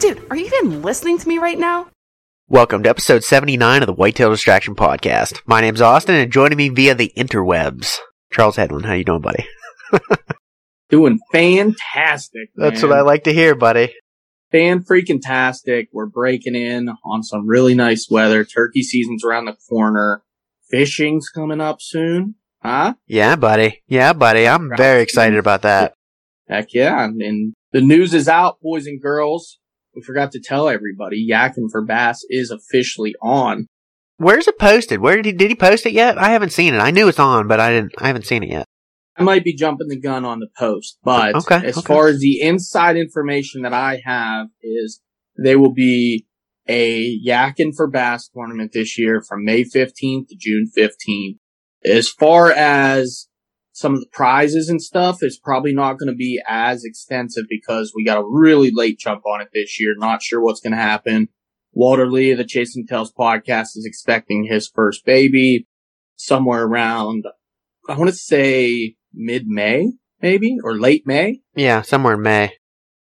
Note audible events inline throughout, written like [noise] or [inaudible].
Dude, are you even listening to me right now? Welcome to episode 79 of the Whitetail Distraction Podcast. My name's Austin, and joining me via the interwebs, Charles Hedlund. How you doing, buddy? [laughs] Doing fantastic. That's man. what I like to hear, buddy. Fan freaking tastic. We're breaking in on some really nice weather. Turkey season's around the corner. Fishing's coming up soon. Huh? Yeah, buddy. Yeah, buddy. I'm very excited about that. Heck yeah. And, and the news is out, boys and girls. We forgot to tell everybody, Yakin for Bass is officially on. Where's it posted? Where did he did he post it yet? I haven't seen it. I knew it's on, but I didn't. I haven't seen it yet. I might be jumping the gun on the post, but Okay, as okay. far as the inside information that I have is there will be a Yakin for Bass tournament this year from May 15th to June 15th. As far as some of the prizes and stuff, is probably not going to be as extensive because we got a really late jump on it this year. Not sure what's going to happen. Walter Lee of the Chasing Tails podcast is expecting his first baby somewhere around, I want to say mid May, maybe, or late May. Yeah, somewhere in May.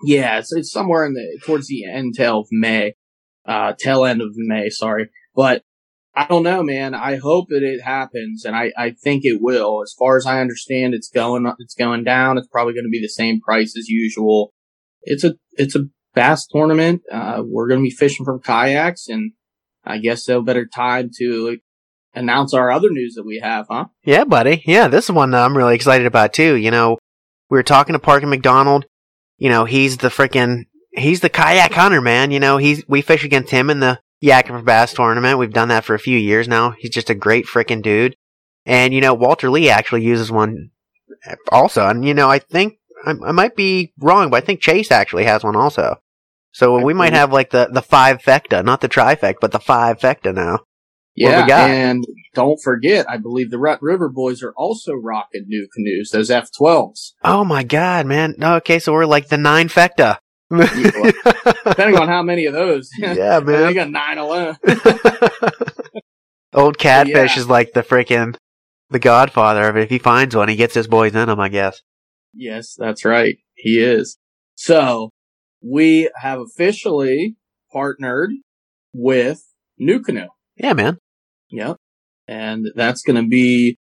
Yeah, it's, it's somewhere in the, towards the end tail of May, uh, tail end of May, sorry. But I don't know, man. I hope that it happens and I, I think it will. As far as I understand, it's going, it's going down. It's probably going to be the same price as usual. It's a, it's a bass tournament. Uh, we're going to be fishing from kayaks and I guess no better time to announce our other news that we have, huh? Yeah, buddy. Yeah, this is one that I'm really excited about too. You know, we were talking to Parker McDonald. You know, he's the freaking he's the kayak hunter, man. You know, he's we fish against him in the Yakin for Bass tournament. We've done that for a few years now. He's just a great freaking dude. And you know, Walter Lee actually uses one also. And you know, I think I, I might be wrong, but I think Chase actually has one also. So we might have like the the five fecta, not the trifecta, but the five fecta now. Yeah, we got? and don't forget, I believe the Rut River boys are also rocking NuCanoes, those F12s. Oh my god, man. Okay, so we're like the nine fecta. [laughs] Depending on how many of those. [laughs] [laughs] Yeah, they man. got nine alone. Old catfish Yeah. is like the freaking the godfather of it. If he finds one, he gets his boys in them, I guess. yes, that's right. He is. So, we have officially partnered with NuCanoe. Yeah, man. Yep. And that's going to be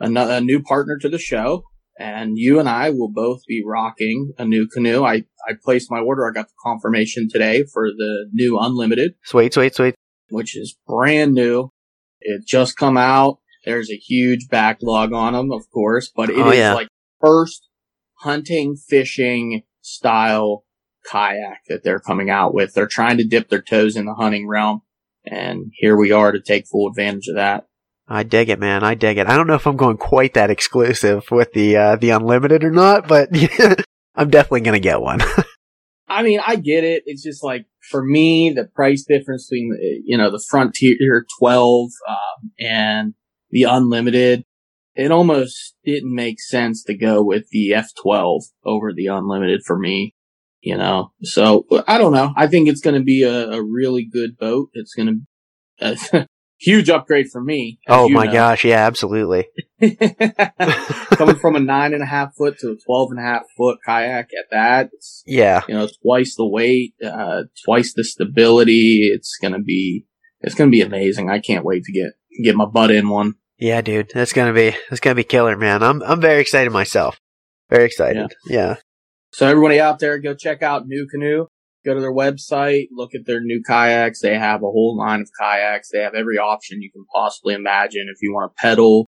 a new partner to the show. And you and I will both be rocking a new canoe. I, I placed my order. I got the confirmation today for the new Unlimited, Sweet, sweet, sweet. which is brand new. It just come out. There's a huge backlog on them, of course, but it oh, is Oh, yeah. like first hunting, fishing, style kayak that they're coming out with. They're trying to dip their toes in the hunting realm. And here we are to take full advantage of that. I dig it, man. I dig it. I don't know if I'm going quite that exclusive with the uh, the unlimited or not, but [laughs] I'm definitely gonna get one. [laughs] I mean, I get it. It's just like for me, the price difference between you know the Frontier 12 um, and the unlimited, it almost didn't make sense to go with the F12 over the unlimited for me. You know, so I don't know. I think it's going to be a, a really good boat. It's going [laughs] to huge upgrade for me. Oh my know. gosh, yeah, absolutely. [laughs] [laughs] Coming from a nine and a half foot to a twelve and a half foot kayak at that, yeah, you know, twice the weight, uh, twice the stability. It's gonna be, it's gonna be amazing. I can't wait to get get my butt in one. Yeah, dude, that's gonna be that's gonna be killer, man. I'm I'm very excited myself. Very excited. Yeah. yeah. So everybody out there, go check out NuCanoe go to their website, look at their new kayaks. They have a whole line of kayaks. They have every option you can possibly imagine. If you want to pedal,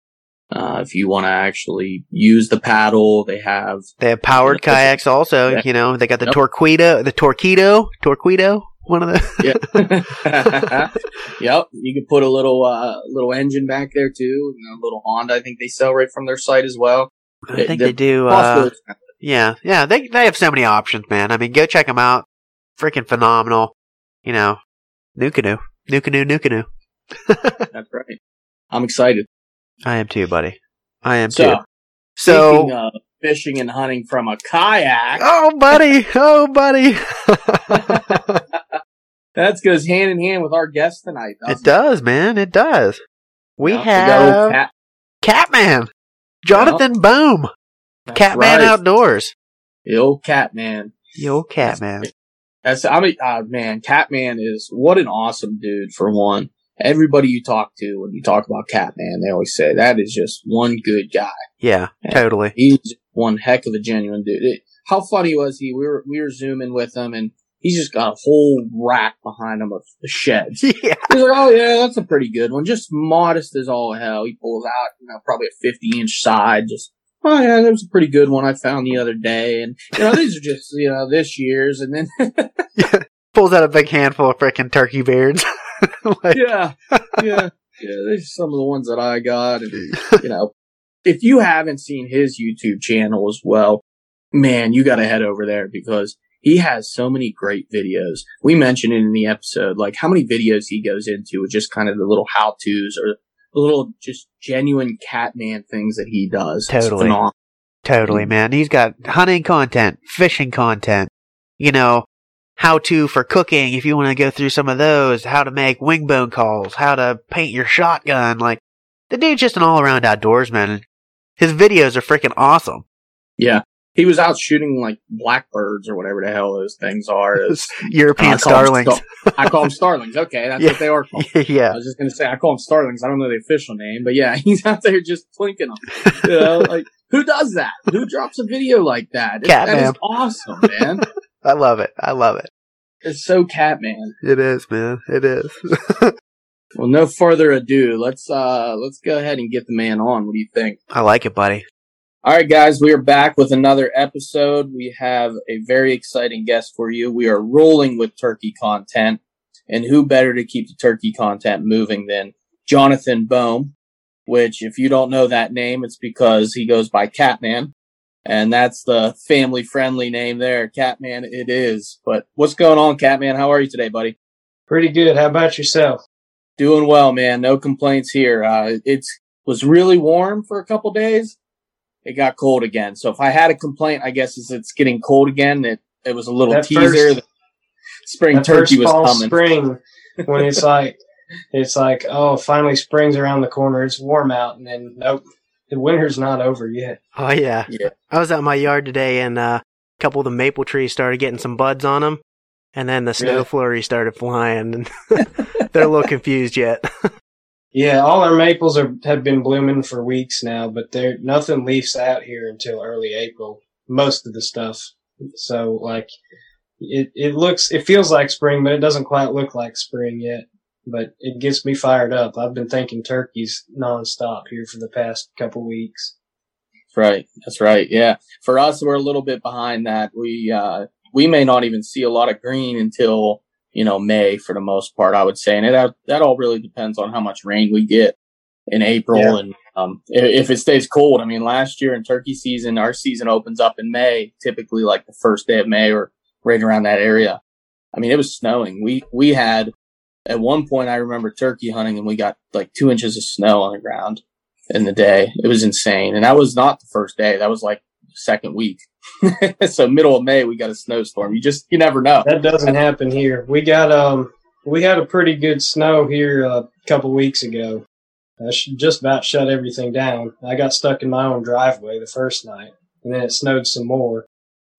uh, if you want to actually use the paddle, they have. They have powered you know, kayaks also. Yeah. You know, they got the yep. Torqeedo, the Torqeedo, Torqeedo. One of the. [laughs] yeah. [laughs] yep. You can put a little, uh, little engine back there too. You know, a little Honda. I think they sell right from their site as well. I think they, they do. Uh, yeah, yeah. They they have so many options, man. I mean, go check them out freaking phenomenal. You know, NuCanoe, NuCanoe, NuCanoe. That's right. I'm excited. I am too, buddy. I am so, too. So, fishing and hunting from a kayak. Oh, buddy. Oh, buddy. [laughs] That goes hand in hand with our guest tonight. It, it, does, man. It does. We yeah, have Cat- Catman, Jonathan yep. Boehme, That's Catman right. Outdoors. The old Catman. The old Catman. That's, I mean, uh, man, Catman is what an awesome dude for one. Everybody you talk to when you talk about Catman, they always say that is just one good guy. Yeah, and totally. He's one heck of a genuine dude. It, how funny was he? We were we were zooming with him, and he's just got a whole rack behind him of sheds. [laughs] Yeah. He's like, oh yeah, that's a pretty good one. Just modest as all hell. He pulls out, you know, probably a 50 inch side, just oh yeah, that was a pretty good one I found the other day. And, you know, these are just, you know, this year's. And then [laughs] [laughs] yeah, pulls out a big handful of freaking turkey beards. [laughs] like, yeah. Yeah. Yeah. These are some of the ones that I got. And, you know, if you haven't seen his YouTube channel as well, man, you got to head over there because he has so many great videos. We mentioned it in the episode, like how many videos he goes into with just kind of the little how to's or little just genuine Catman things that he does. Totally. Totally, man. He's got hunting content, fishing content, you know, how to for cooking if you want to go through some of those, how to make wing bone calls, how to paint your shotgun. Like, the dude's just an all around outdoorsman. His videos are freaking awesome. Yeah he was out shooting like blackbirds or whatever the hell those things are. [laughs] European uh, starlings. Star- I call them starlings. Okay, that's [laughs] yeah. what they are called. [laughs] Yeah. I was just gonna say I call them starlings. I don't know the official name, but yeah, he's out there just plinking them. You know, like who does that? Who drops a video like that? Cat that is awesome, man. I love it. I love it. It's so Catman. It is, man. It is. well, no further ado. Let's uh let's go ahead and get the man on. What do you think? I like it, buddy. All right, guys, we are back with another episode. We have a very exciting guest for you. We are rolling with turkey content, and who better to keep the turkey content moving than Jonathan Boehme? Which, if you don't know that name, it's because he goes by Catman, and that's the family friendly name there. Catman, it is. But what's going on, Catman? How are you today, buddy? Pretty good. How about yourself? Doing well, man. No complaints here. Uh, it's was really warm for a couple days it got cold again. So if I had a complaint, I guess is it's getting cold again. It it was a little that teaser. First, spring turkey was coming. Spring when it's like it's like oh finally spring's around the corner. It's warm out, and then nope, the winter's not over yet. Oh yeah, yeah. I was out in my yard today, and uh, a couple of the maple trees started getting some buds on them, and then the snow really? flurry started flying, and [laughs] [laughs] they're a little confused yet. [laughs] Yeah, all our maples are have been blooming for weeks now, but there nothing leaves out here until early April. Most of the stuff. So like it it looks it feels like spring, but it doesn't quite look like spring yet. But it gets me fired up. I've been thinking turkeys nonstop here for the past couple weeks. right. That's right. Yeah. For us, we're a little bit behind that. We, uh, we may not even see a lot of green until, you know, May for the most part, I would say. And it, that all really depends on how much rain we get in April yeah. and, um, if it stays cold. I mean, last year in turkey season, our season opens up in May, typically like the first day of May or right around that area. I mean, it was snowing. We, we had at one point, I remember turkey hunting and we got like two inches of snow on the ground in the day. It was insane. And that was not the first day. That was like second week. [laughs] so middle of May, we got a snowstorm. You just, you never know. That doesn't happen here. We got, um, we had a pretty good snow here a couple weeks ago. I just about shut everything down. I got stuck in my own driveway the first night and then it snowed some more.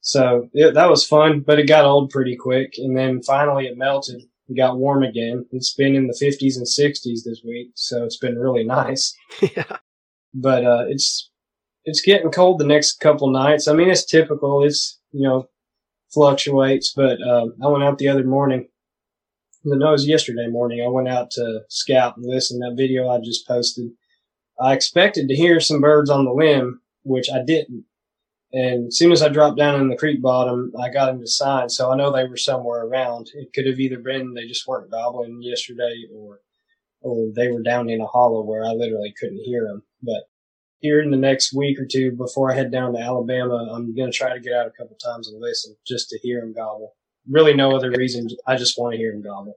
So it, that was fun, but it got old pretty quick. And then finally it melted it got warm again. It's been in the 50s and 60s this week, so it's been really [laughs] nice. yeah. But uh, it's it's getting cold the next couple nights. I mean, it's typical. It's you know fluctuates. But uh, I went out the other morning. No, it was yesterday morning. I went out to scout and listen to that video I just posted. I expected to hear some birds on the limb, which I didn't. And as soon as I dropped down in the creek bottom, I got them to sign. So I know they were somewhere around. It could have either been they just weren't gobbling yesterday or, or they were down in a hollow where I literally couldn't hear them. But here in the next week or two before I head down to Alabama, I'm going to try to get out a couple times and listen just to hear him gobble. Really no other reason. I just want to hear him gobble.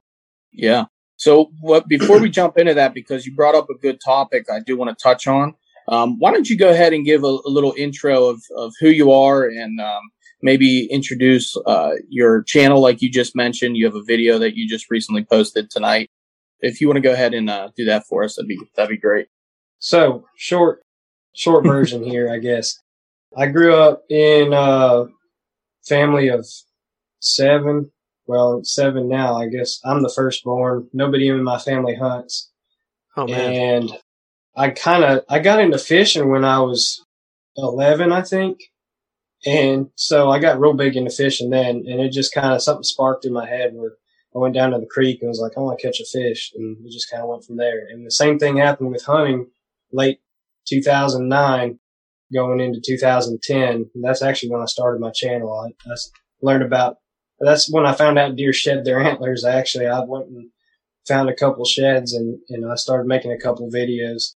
Yeah. So what, before we jump into that, because you brought up a good topic, I do want to touch on. Um, why don't you go ahead and give a, a little intro of, of who you are and um, maybe introduce uh, your channel, like you just mentioned. You have a video that you just recently posted tonight. If you want to go ahead and uh, do that for us, that'd be that'd be great. So short, short version here, I guess. I grew up in a family of seven. Well, seven now. I guess I'm the firstborn. Nobody in my family hunts. Oh man! And I kind of I got into fishing when I was 11, I think. And so I got real big into fishing then, and it just kind of something sparked in my head where I went down to the creek and was like, I want to catch a fish, and we just kind of went from there. And the same thing happened with hunting late 2009, going into 2010. And that's actually when I started my channel. I, I learned about that's when I found out deer shed their antlers. Actually, I went and found a couple sheds and and I started making a couple videos.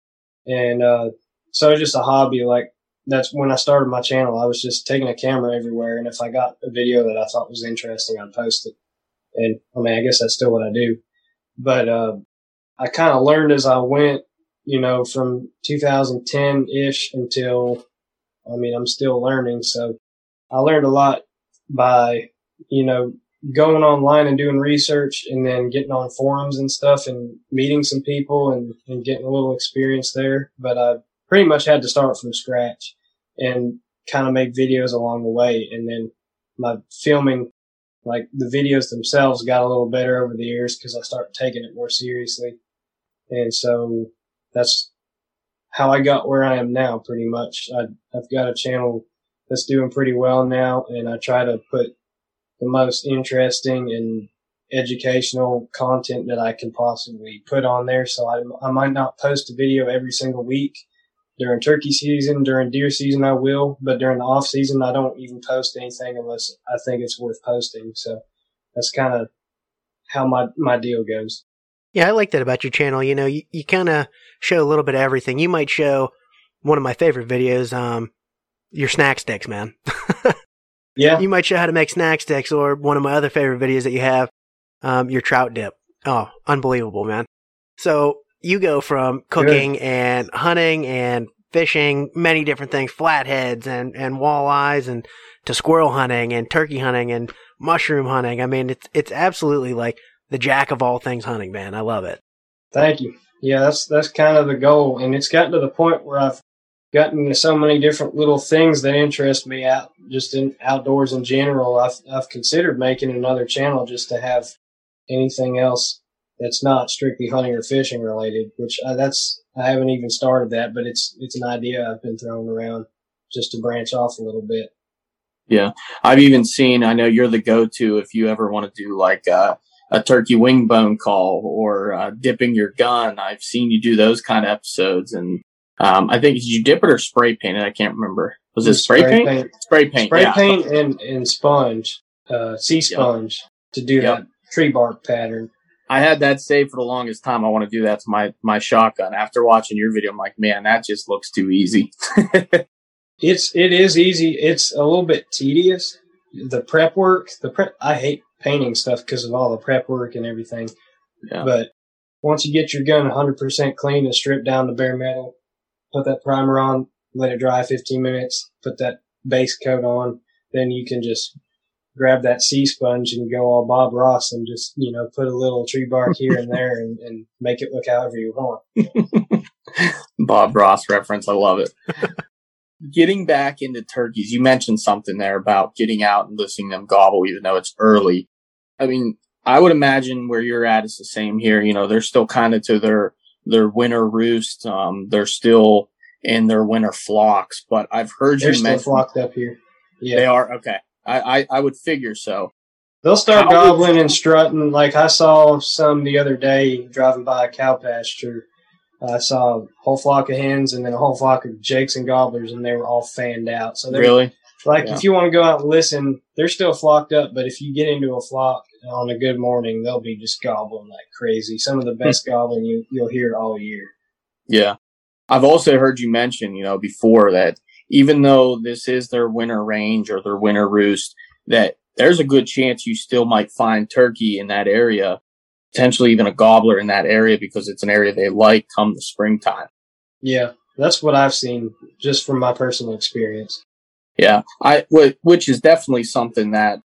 And, uh, so it's just a hobby. Like that's when I started my channel. I was just taking a camera everywhere. And if I got a video that I thought was interesting, I'd post it. And I mean, I guess that's still what I do, but, uh, I kind of learned as I went, you know, from 2010 ish until, I mean, I'm still learning. So I learned a lot by, you know, going online and doing research and then getting on forums and stuff and meeting some people and, and getting a little experience there. But I pretty much had to start from scratch and kind of make videos along the way. And then my filming, like the videos themselves got a little better over the years because I started taking it more seriously. And so that's how I got where I am now pretty much. I, I've got a channel that's doing pretty well now and I try to put the most interesting and educational content that I can possibly put on there. So I, I might not post a video every single week. During turkey season, during deer season, I will, but during the off season, I don't even post anything unless I think it's worth posting. So that's kind of how my, my deal goes. Yeah, I like that about your channel. You know, you, you kind of show a little bit of everything. You might show one of my favorite videos, um, your snack sticks, man. [laughs] Yeah. You might show how to make snack sticks or one of my other favorite videos that you have, um, your trout dip. Oh, unbelievable, man. So you go from cooking Good. and hunting and fishing, many different things, flatheads and, and walleyes and to squirrel hunting and turkey hunting and mushroom hunting. I mean, it's, it's absolutely like the jack of all things hunting, man. I love it. Thank you. Yeah, that's, that's kind of the goal. And it's gotten to the point where I've gotten into so many different little things that interest me out just in outdoors in general. I've I've considered making another channel just to have anything else that's not strictly hunting or fishing related. Which I, that's I haven't even started that, but it's it's an idea I've been throwing around just to branch off a little bit. Yeah, I've even seen. I know you're the go-to if you ever want to do like a, a turkey wing bone call or uh, dipping your gun. I've seen you do those kind of episodes, and Um, I think did you dip it or spray paint it? I can't remember. Was it spray, paint? Spray paint. Spray yeah. paint and, and sponge, uh, sea sponge to do Yep. that tree bark pattern. I had that saved for the longest time. I want to do that to my my shotgun. After watching your video, I'm like, man, that just looks too easy. [laughs] It's it is easy. It's a little bit tedious. The prep work, the prep. I hate painting stuff because of all the prep work and everything. Yeah. But once you get your gun 100% clean and stripped down to bare metal, put that primer on, let it dry 15 minutes, put that base coat on, then you can just grab that sea sponge and go all Bob Ross and just, you know, put a little tree bark here and there and, and make it look however you want. [laughs] Bob Ross reference. I love it. [laughs] getting back into turkeys, you mentioned something there about getting out and listening to them gobble, even though it's early. I mean, I would imagine where you're at is the same here. You know, they're still kind of to their their winter roost. Um, they're still in their winter flocks. But I've heard They're you still mention flocked up here. Yeah. they are okay. I, I I would figure so. They'll start How gobbling and strutting. Like I saw some the other day driving by a cow pasture. I saw a whole flock of hens and then a whole flock of jakes and gobblers, and they were all fanned out. So Really? like, Yeah. if you want to go out and listen, they're still flocked up. But if you get into a flock on a good morning, they'll be just gobbling like crazy. Some of the best hmm. gobbling you you'll hear all year. Yeah. I've also heard you mention, you know, before that even though this is their winter range or their winter roost, that there's a good chance you still might find turkey in that area, potentially even a gobbler in that area because it's an area they like come the springtime. Yeah, that's what I've seen just from my personal experience. Yeah. I, which is definitely something that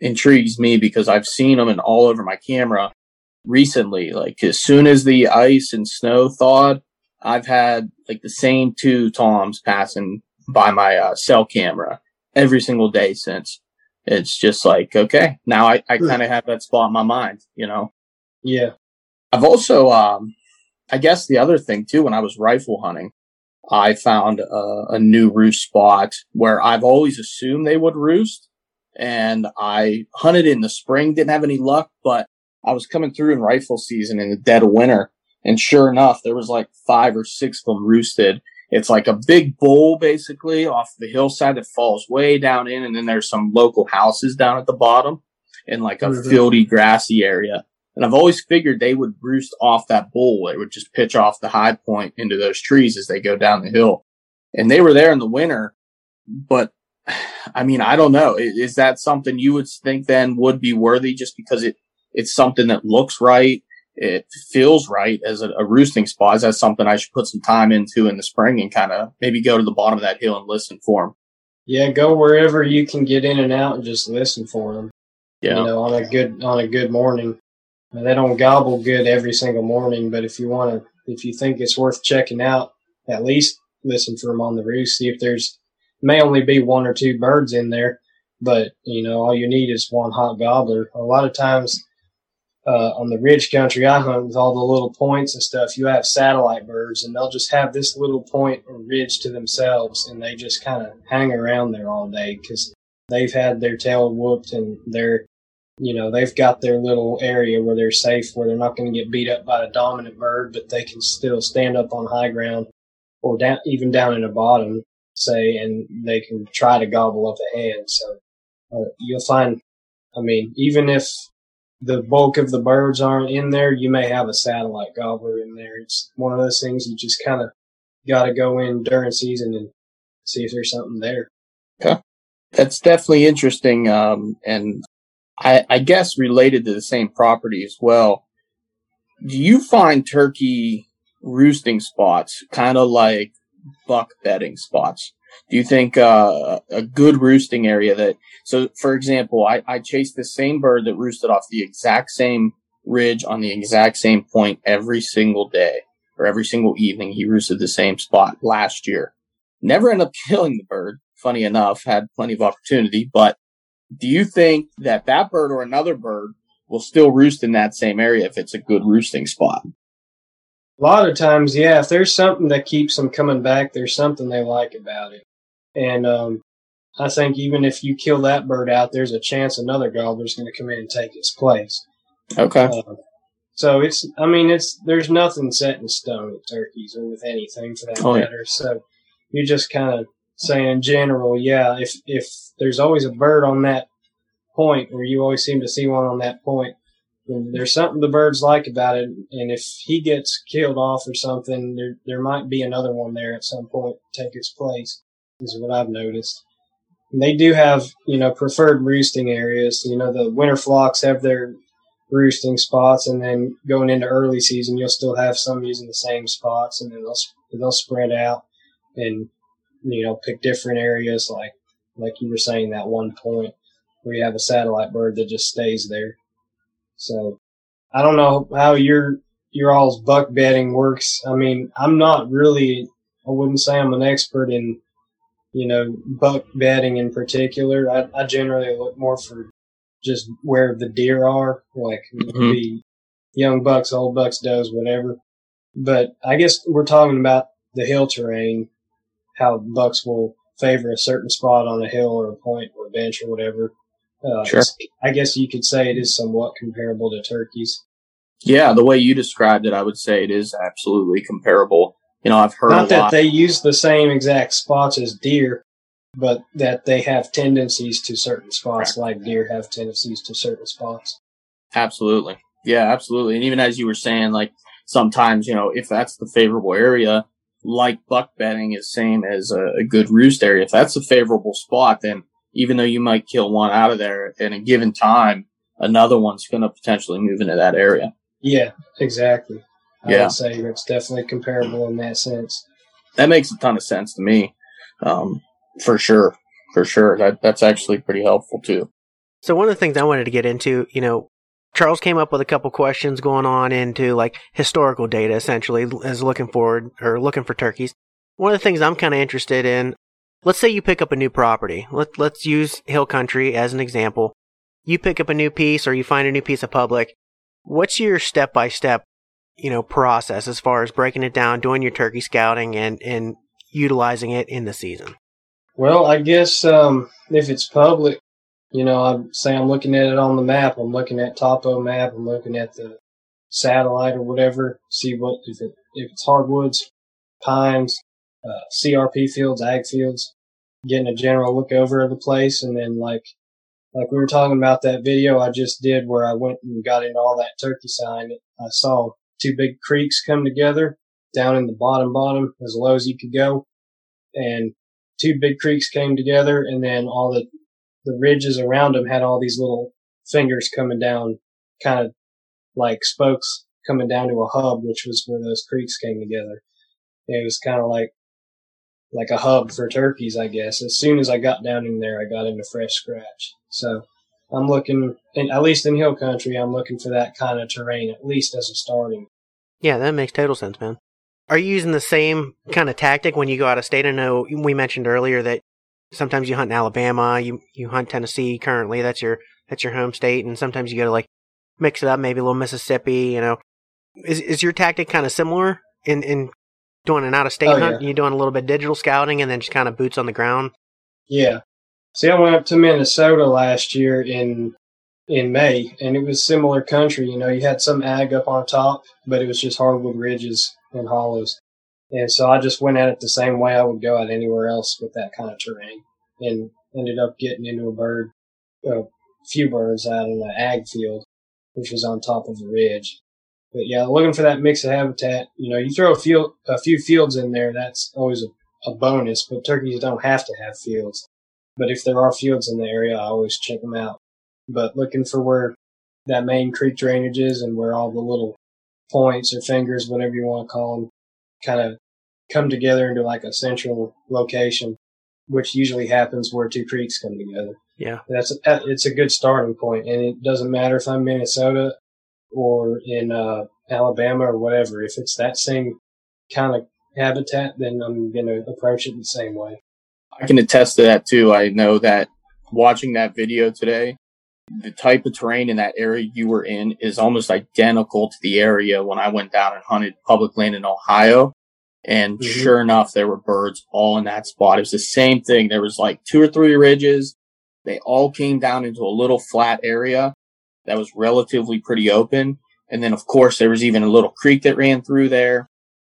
intrigues me because I've seen them and all over my camera recently. Like as soon as the ice and snow thawed, I've had like the same two toms passing by my uh, cell camera every single day since. It's just like, okay, now I, I kind of have that spot in my mind, you know? Yeah, I've also, um, I guess the other thing too, when I was rifle hunting, I found a, a new roost spot where I've always assumed they would roost. And I hunted in the spring, didn't have any luck, but I was coming through in rifle season in the dead of winter. And sure enough, there was like five or six of them roosted. It's like a big bowl basically off the hillside that falls way down in. And then there's some local houses down at the bottom in like a Mhm. fieldy, grassy area. And I've always figured they would roost off that bowl. It would just pitch off the high point into those trees as they go down the hill. And they were there in the winter, but I mean, I don't know. Is that something you would think then would be worthy just because it, it's something that looks right? It feels right as a, a roosting spot. Is that something I should put some time into in the spring and kind of maybe go to the bottom of that hill and listen for them? yeah. Go wherever you can get in and out and just listen for them. Yeah. you know, on a good on a good morning. They don't gobble good every single morning, but if you want to, if you think it's worth checking out, at least listen for them on the roost. See if there's may only be one or two birds in there, but you know all you need is one hot gobbler. A lot of times uh, on the ridge country I hunt with all the little points and stuff, you have satellite birds, and they'll just have this little point or ridge to themselves, and they just kind of hang around there all day because they've had their tail whooped and they're you know they've got their little area where they're safe where they're not going to get beat up by a dominant bird but they can still stand up on high ground or down even down in the bottom say and they can try to gobble up ahead so uh, you'll find i mean even if the bulk of the birds aren't in there you may have a satellite gobbler in there it's one of those things you just kind of got to go in during season and see if there's something there That's definitely interesting. Um, and I, I guess related to the same property as well. Do you find turkey roosting spots kind of like buck bedding spots? Do you think uh, a good roosting area that, so for example, I, I chased the same bird that roosted off the exact same ridge on the exact same point every single day or every single evening. He roosted the same spot last year. Never ended up [laughs] killing the bird. Funny enough, had plenty of opportunity, but do you think that that bird or another bird will still roost in that same area if it's a good roosting spot? A lot of times, yeah, if there's something that keeps them coming back, there's something they like about it. And um, I think even if you kill that bird out, there's a chance another gobbler's going to come in and take its place. Okay. Uh, So it's, I mean, it's there's nothing set in stone with turkeys or with anything for that Oh, yeah. matter. So you're just kind of saying in general, yeah, if if there's always a bird on that point, or you always seem to see one on that point, there's something the birds like about it. And if he gets killed off or something, there there might be another one there at some point to take its place. Is what I've noticed. And they do have, you know, preferred roosting areas. You know, the winter flocks have their roosting spots, and then going into early season, you'll still have some using the same spots, and then they'll they'll spread out and you know pick different areas, like like you were saying that one point where you have a satellite bird that just stays there. So I don't know how your your all's buck bedding works. I mean, I'm not really. I wouldn't say I'm an expert in you know, buck bedding in particular. I, I generally look more for just where the deer are, like Mhm. the young bucks, old bucks, does, whatever. But I guess we're talking about the hill terrain, how bucks will favor a certain spot on a hill or a point or a bench or whatever. Uh, Sure. I guess you could say it is somewhat comparable to turkeys. Yeah, the way you described it, I would say it is absolutely comparable. You know, I've heard Not that they use the same exact spots as deer, but that they have tendencies to certain spots, like deer have tendencies to certain spots. Absolutely. Yeah, absolutely. And even as you were saying, like sometimes, you know, if that's the favorable area, like buck bedding is same as a, a good roost area. If that's a favorable spot, then even though you might kill one out of there in a given time, another one's going to potentially move into that area. Yeah, exactly. Yeah, I Yeah. would say it's definitely comparable in that sense. That makes a ton of sense to me. Um, for sure. For sure. That, that's actually pretty helpful too. So one of the things I wanted to get into, you know, Charles came up with a couple questions going on into like historical data essentially as looking forward or looking for turkeys. One of the things I'm kind of interested in, let's say you pick up a new property. Let, let's use Hill Country as an example. You pick up a new piece or you find a new piece of public. What's your step by step, you know, process as far as breaking it down, doing your turkey scouting and, and utilizing it in the season? Well, I guess um, if it's public, you know, I'd say I'm looking at it on the map. I'm looking at Topo map. I'm looking at the satellite or whatever. See what if it if it's hardwoods, pines, uh, CRP fields, ag fields. Getting a general look over of the place, and then like like we were talking about that video I just did where I went and got into all that turkey sign. I saw two big creeks come together down in the bottom bottom as low as you could go, and two big creeks came together, and then all the the ridges around them had all these little fingers coming down, kind of like spokes coming down to a hub, which was where those creeks came together. It was kind of like like a hub for turkeys, I guess. As soon as I got down in there, I got into fresh scratch. So I'm looking, in, at least in hill country, I'm looking for that kind of terrain, at least as a starting. Yeah, that makes total sense, man. Are you using the same kind of tactic when you go out of state? I know we mentioned earlier that sometimes you hunt in Alabama, you you hunt Tennessee currently. That's your that's your home state, and sometimes you go to like mix it up, maybe a little Mississippi. You know, is is your tactic kind of similar in in doing an out of state Oh, hunt? yeah. You doing a little bit digital scouting and then just kind of boots on the ground. Yeah. See, I went up to Minnesota last year in in May, and it was similar country. You know, you had some ag up on top, but it was just hardwood ridges and hollows. And so I just went at it the same way I would go at anywhere else with that kind of terrain, and ended up getting into a bird, a few birds out in the ag field, which was on top of a ridge. But yeah, looking for that mix of habitat. You know, you throw a field, a few fields in there, that's always a, a bonus. But turkeys don't have to have fields. But if there are fields in the area, I always check them out. But looking for where that main creek drainage is and where all the little points or fingers, whatever you want to call them, kind of come together into like a central location, which usually happens where two creeks come together. Yeah. That's a, it's a good starting point, and it doesn't matter if I'm Minnesota or in uh, Alabama or whatever. If it's that same kind of habitat, then I'm going to approach it the same way. I can attest to that too. I know that watching that video today, the type of terrain in that area you were in is almost identical to the area when I went down and hunted public land in Ohio. And Mhm. sure enough, there were birds all in that spot. It was the same thing. There was like two or three ridges. They all came down into a little flat area that was relatively pretty open. And then, of course, there was even a little creek that ran through there.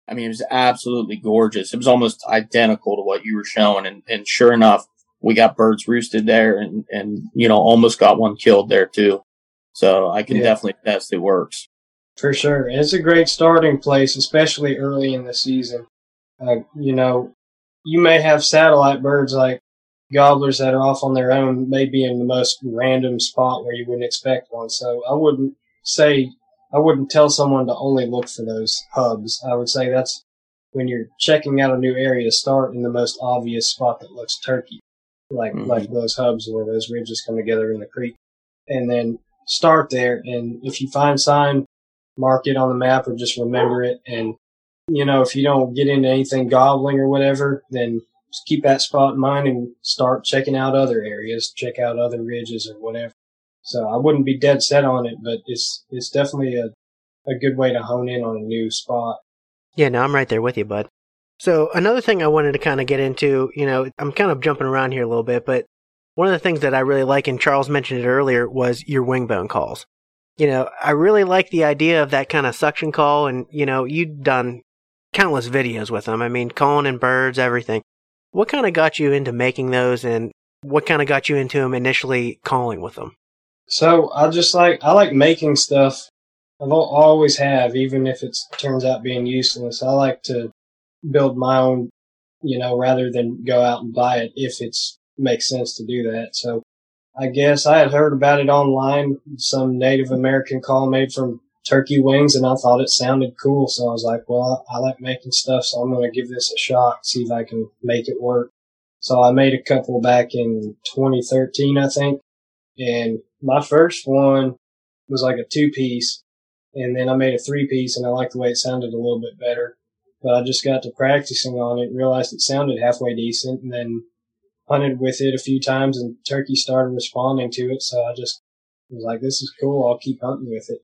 I mean, it was absolutely gorgeous. It was almost identical to what you were showing. And, and sure enough, we got birds roosted there and, and, you know, almost got one killed there too. So I can Yeah. definitely test it works. For sure. It's a great starting place, especially early in the season. Uh, you know, you may have satellite birds like gobblers that are off on their own, may be in the most random spot where you wouldn't expect one. So I wouldn't say, I wouldn't tell someone to only look for those hubs. I would say that's when you're checking out a new area, start in the most obvious spot that looks turkey, like, Mhm. like those hubs where those ridges come together in the creek. And then start there. And if you find sign, mark it on the map or just remember it. And, you know, if you don't get into anything gobbling or whatever, then keep that spot in mind and start checking out other areas, check out other ridges or whatever. So I wouldn't be dead set on it, but it's, it's definitely a, a good way to hone in on a new spot. Yeah, no, I'm right there with you, bud. So another thing I wanted to kind of get into, you know, I'm kind of jumping around here a little bit, but one of the things that I really like, and Charles mentioned it earlier, was your wingbone calls. You know, I really like the idea of that kind of suction call, and you know, you've done countless videos with them. I mean, calling in birds, everything. What kind of got you into making those, and what kind of got you into them initially calling with them? So I just like, I like making stuff. I've always have, even if it turns out being useless. I like to build my own, you know, rather than go out and buy it if it's makes sense to do that. So I guess I had heard about it online, some Native American call made from turkey wings, and I thought it sounded cool. So I was like, well, I like making stuff, so I'm going to give this a shot, see if I can make it work. So I made a couple back in 2013, I think. And my first one was like a two piece. And then I made a three piece and I liked the way it sounded a little bit better. But I just got to practicing on it, realized it sounded halfway decent and then hunted with it a few times and turkey started responding to it. So I just was like, this is cool. I'll keep hunting with it.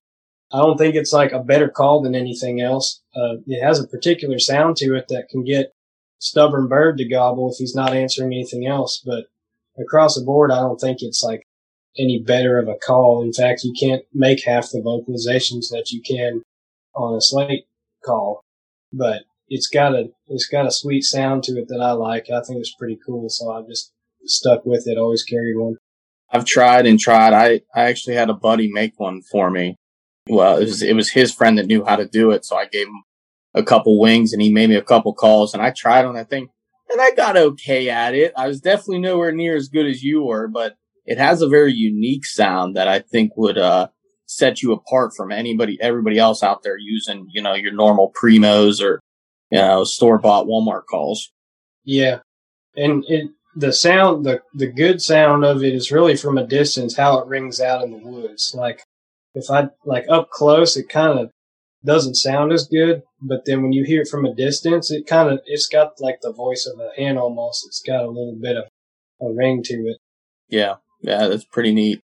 I don't think it's like a better call than anything else. Uh, it has a particular sound to it that can get stubborn bird to gobble if he's not answering anything else. But across the board, I don't think it's like any better of a call. In fact, you can't make half the vocalizations that you can on a slate call, but it's got a, it's got a sweet sound to it that I like. I think it's pretty cool. So I just stuck with it. Always carried one. I've tried and tried. I, I actually had a buddy make one for me. Well, it was, it was his friend that knew how to do it. So I gave him a couple wings and he made me a couple calls and I tried on that thing and I got okay at it. I was definitely nowhere near as good as you were, but it has a very unique sound that I think would, uh, set you apart from anybody, everybody else out there using, you know, your normal primos or, you know, store bought Walmart calls. Yeah. And it, the sound, the, the good sound of it is really from a distance, how it rings out in the woods. Like if I, like up close, it kind of doesn't sound as good, but then when you hear it from a distance, it kind of, it's got like the voice of a hen almost. It's got a little bit of a ring to it. Yeah, yeah, that's pretty neat.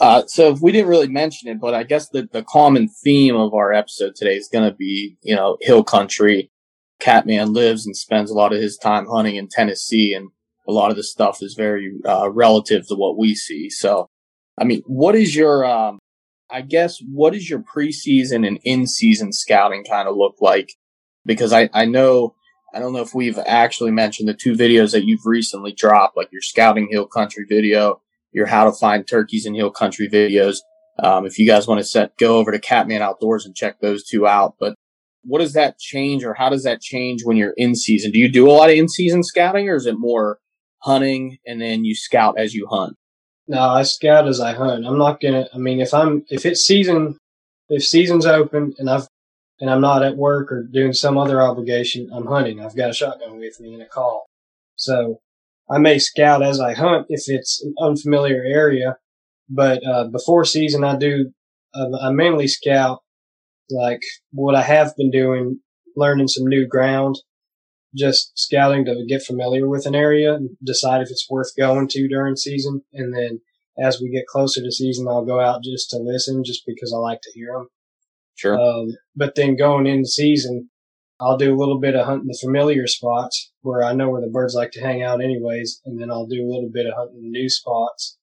Uh, so we didn't really mention it, but I guess the, the common theme of our episode today is going to be, you know, hill country. Catman lives and spends a lot of his time hunting in Tennessee, and a lot of the stuff is very uh, relative to what we see. So, I mean, what is your, um, I guess, what is your preseason and in-season scouting kind of look like? Because I, I know, I don't know if we've actually mentioned the two videos that you've recently dropped, like your scouting hill country video, your how to find turkeys in hill country videos. Um, if you guys want to set, go over to Catman Outdoors and check those two out. But what does that change or how does that change when you're in season? Do you do a lot of in season scouting or is it more hunting and then you scout as you hunt? No, I scout as I hunt. I'm not gonna. I mean, if I'm if it's season, if season's open and I've and I'm not at work or doing some other obligation, I'm hunting. I've got a shotgun with me and a call, so I may scout as I hunt if it's an unfamiliar area. But uh, before season, I do. Uh, I mainly scout like what I have been doing, learning some new ground, just scouting to get familiar with an area and decide if it's worth going to during season. And then as we get closer to season, I'll go out just to listen, just because I like to hear them. Sure. Um, but then going into season, I'll do a little bit of hunting the familiar spots where I know where the birds like to hang out anyways. And then I'll do a little bit of hunting new spots,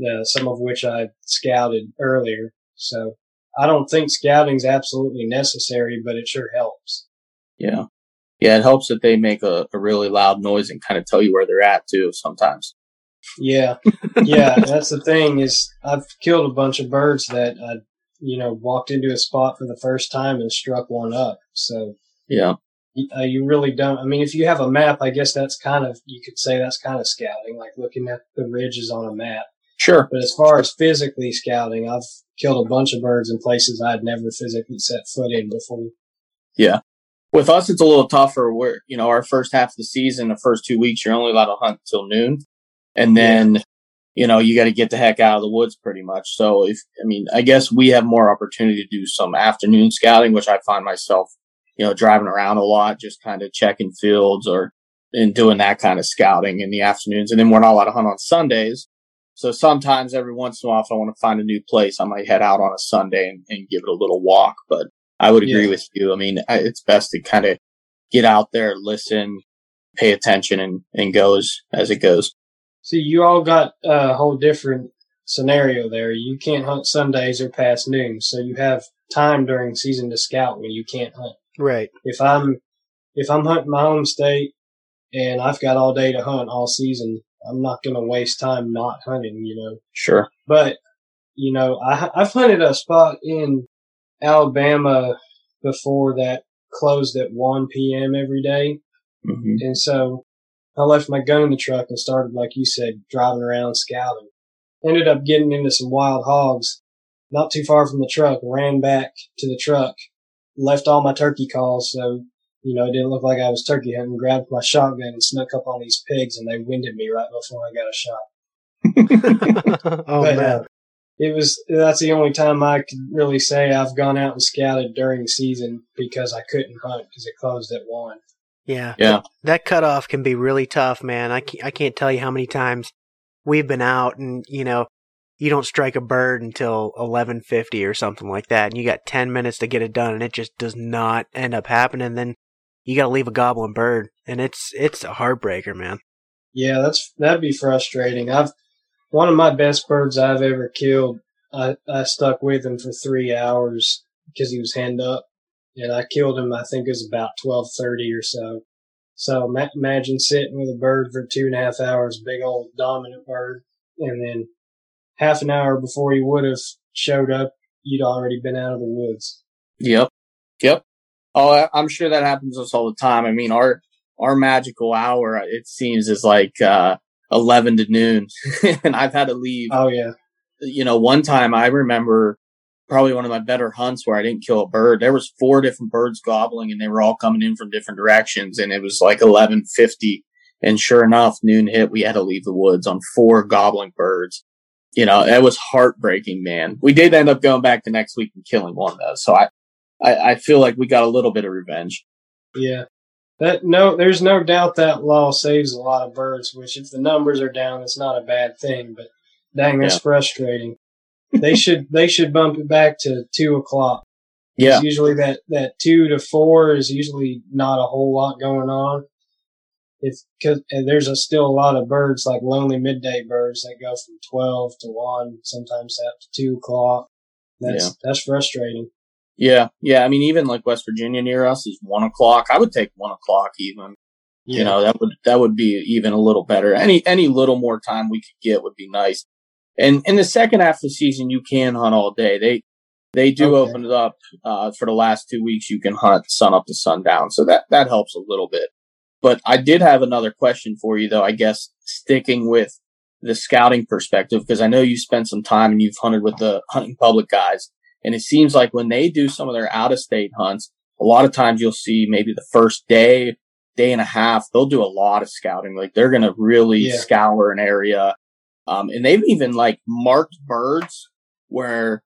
uh, some of which I scouted earlier. So I don't think scouting's absolutely necessary, but it sure helps. Yeah. Yeah, it helps that they make a, a really loud noise and kind of tell you where they're at too sometimes. Yeah, yeah, that's the thing is I've killed a bunch of birds that I, you know, walked into a spot for the first time and struck one up. So Yeah. uh, you really don't. I mean, if you have a map, I guess that's kind of you could say that's kind of scouting, like looking at the ridges on a map. Sure. But as far as physically scouting, I've killed a bunch of birds in places I'd never physically set foot in before. Yeah. With us, it's a little tougher where, you know, our first half of the season, the first two weeks, you're only allowed to hunt till noon. And then, you know, you got to get the heck out of the woods pretty much. So if, I mean, I guess we have more opportunity to do some afternoon scouting, which I find myself, you know, driving around a lot, just kind of checking fields or, and doing that kind of scouting in the afternoons. And then we're not allowed to hunt on Sundays. So sometimes every once in a while, if I want to find a new place, I might head out on a Sunday and, and give it a little walk. But I would agree Yeah. with you. I mean, it's best to kind of get out there, listen, pay attention and, and goes as it goes. See, you all got a whole different scenario there. You can't hunt Sundays or past noon, so you have time during season to scout when you can't hunt. Right. If I'm if I'm hunting my home state and I've got all day to hunt all season, I'm not going to waste time not hunting. You know, Sure. but you know, I, I've hunted a spot in Alabama before that closed at 1 p.m. every day. hmm And so I left my gun in the truck and started, like you said, driving around scouting. Ended up getting into some wild hogs not too far from the truck, ran back to the truck, left all my turkey calls so, you know, it didn't look like I was turkey hunting, grabbed my shotgun and snuck up on these pigs and they winded me right before I got a shot. [laughs] [laughs] oh But, man. It was, that's the only time I could really say I've gone out and scouted during the season because I couldn't hunt because it closed at one. Yeah. Yeah. That cutoff can be really tough, man. I can't, I can't tell you how many times we've been out and, you know, you don't strike a bird until 1150 or something like that. And you got 10 minutes to get it done and it just does not end up happening. Then you got to leave a goblin bird and it's, it's a heartbreaker, man. Yeah, that's that'd be frustrating. I've one of my best birds I've ever killed. I I stuck with him for three hours because he was hand up, and I killed him. I think it was about twelve thirty or so. So ma- imagine sitting with a bird for two and a half hours, big old dominant bird, and then half an hour before he would have showed up, you'd already been out of the woods. Yep. Yep. Oh, I'm sure that happens to us all the time. I mean, our, our magical hour, it seems is like, uh, 11 to noon [laughs] and I've had to leave Oh yeah, you know, one time I remember probably one of my better hunts where I didn't kill a bird. There was four different birds gobbling and they were all coming in from different directions and it was like 1150. And sure enough, noon hit, we had to leave the woods on four gobbling birds. You know, it was heartbreaking, man. We did end up going back the next week and killing one though. So I, I, I feel like we got a little bit of revenge. Yeah. That no, there's no doubt that law saves a lot of birds. Which, if the numbers are down, it's not a bad thing. But dang, that's Yeah. frustrating. they should [laughs] they should bump it back to two o'clock. Yeah. Usually that that two to four is usually not a whole lot going on. It's because there's a, still a lot of birds like lonely midday birds that go from twelve to one, sometimes up to two o'clock. That's Yeah. that's frustrating. Yeah. Yeah. I mean, even like West Virginia near us is one o'clock. I would take one o'clock even. You know, that would, that would be even a little better. Any, any little more time we could get would be nice. And in the second half of the season, you can hunt all day. They, they do Okay. open it up, uh, for the last two weeks. You can hunt sun up to sundown. So that, that helps a little bit. But I did have another question for you though, I guess sticking with the scouting perspective, because I know you spent some time and you've hunted with the hunting public guys. And it seems like when they do some of their out of state hunts, a lot of times you'll see maybe the first day, day and a half, they'll do a lot of scouting. Like they're going to really Yeah. scour an area. Um, and they've even like marked birds where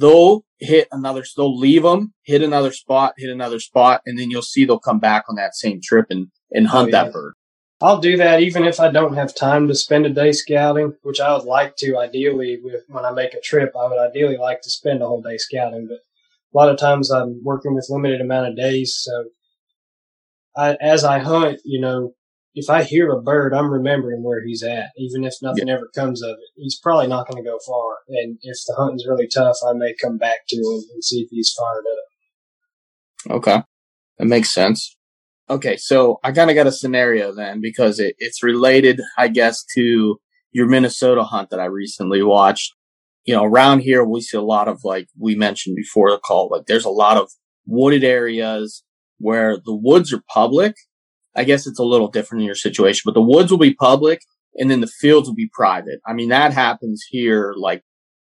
they'll hit another, they'll leave them, hit another spot, hit another spot, and then you'll see they'll come back on that same trip and, and hunt Oh, yeah. that bird. I'll do that even if I don't have time to spend a day scouting, which I would like to ideally with when I make a trip, I would ideally like to spend a whole day scouting, but a lot of times I'm working with limited amount of days, so I, as I hunt, you know, if I hear a bird, I'm remembering where he's at, even if nothing ever comes of it. He's probably not going to go far. And if the hunting's really tough, I may come back to him and see if he's fired up. Okay. That makes sense. Okay, so I kind of got a scenario then because it, it's related, I guess, to your Minnesota hunt that I recently watched. You know, around here we see a lot of like we mentioned before the call, like there's a lot of wooded areas where the woods are public. I guess it's a little different in your situation, but the woods will be public and then the fields will be private. I mean, that happens here like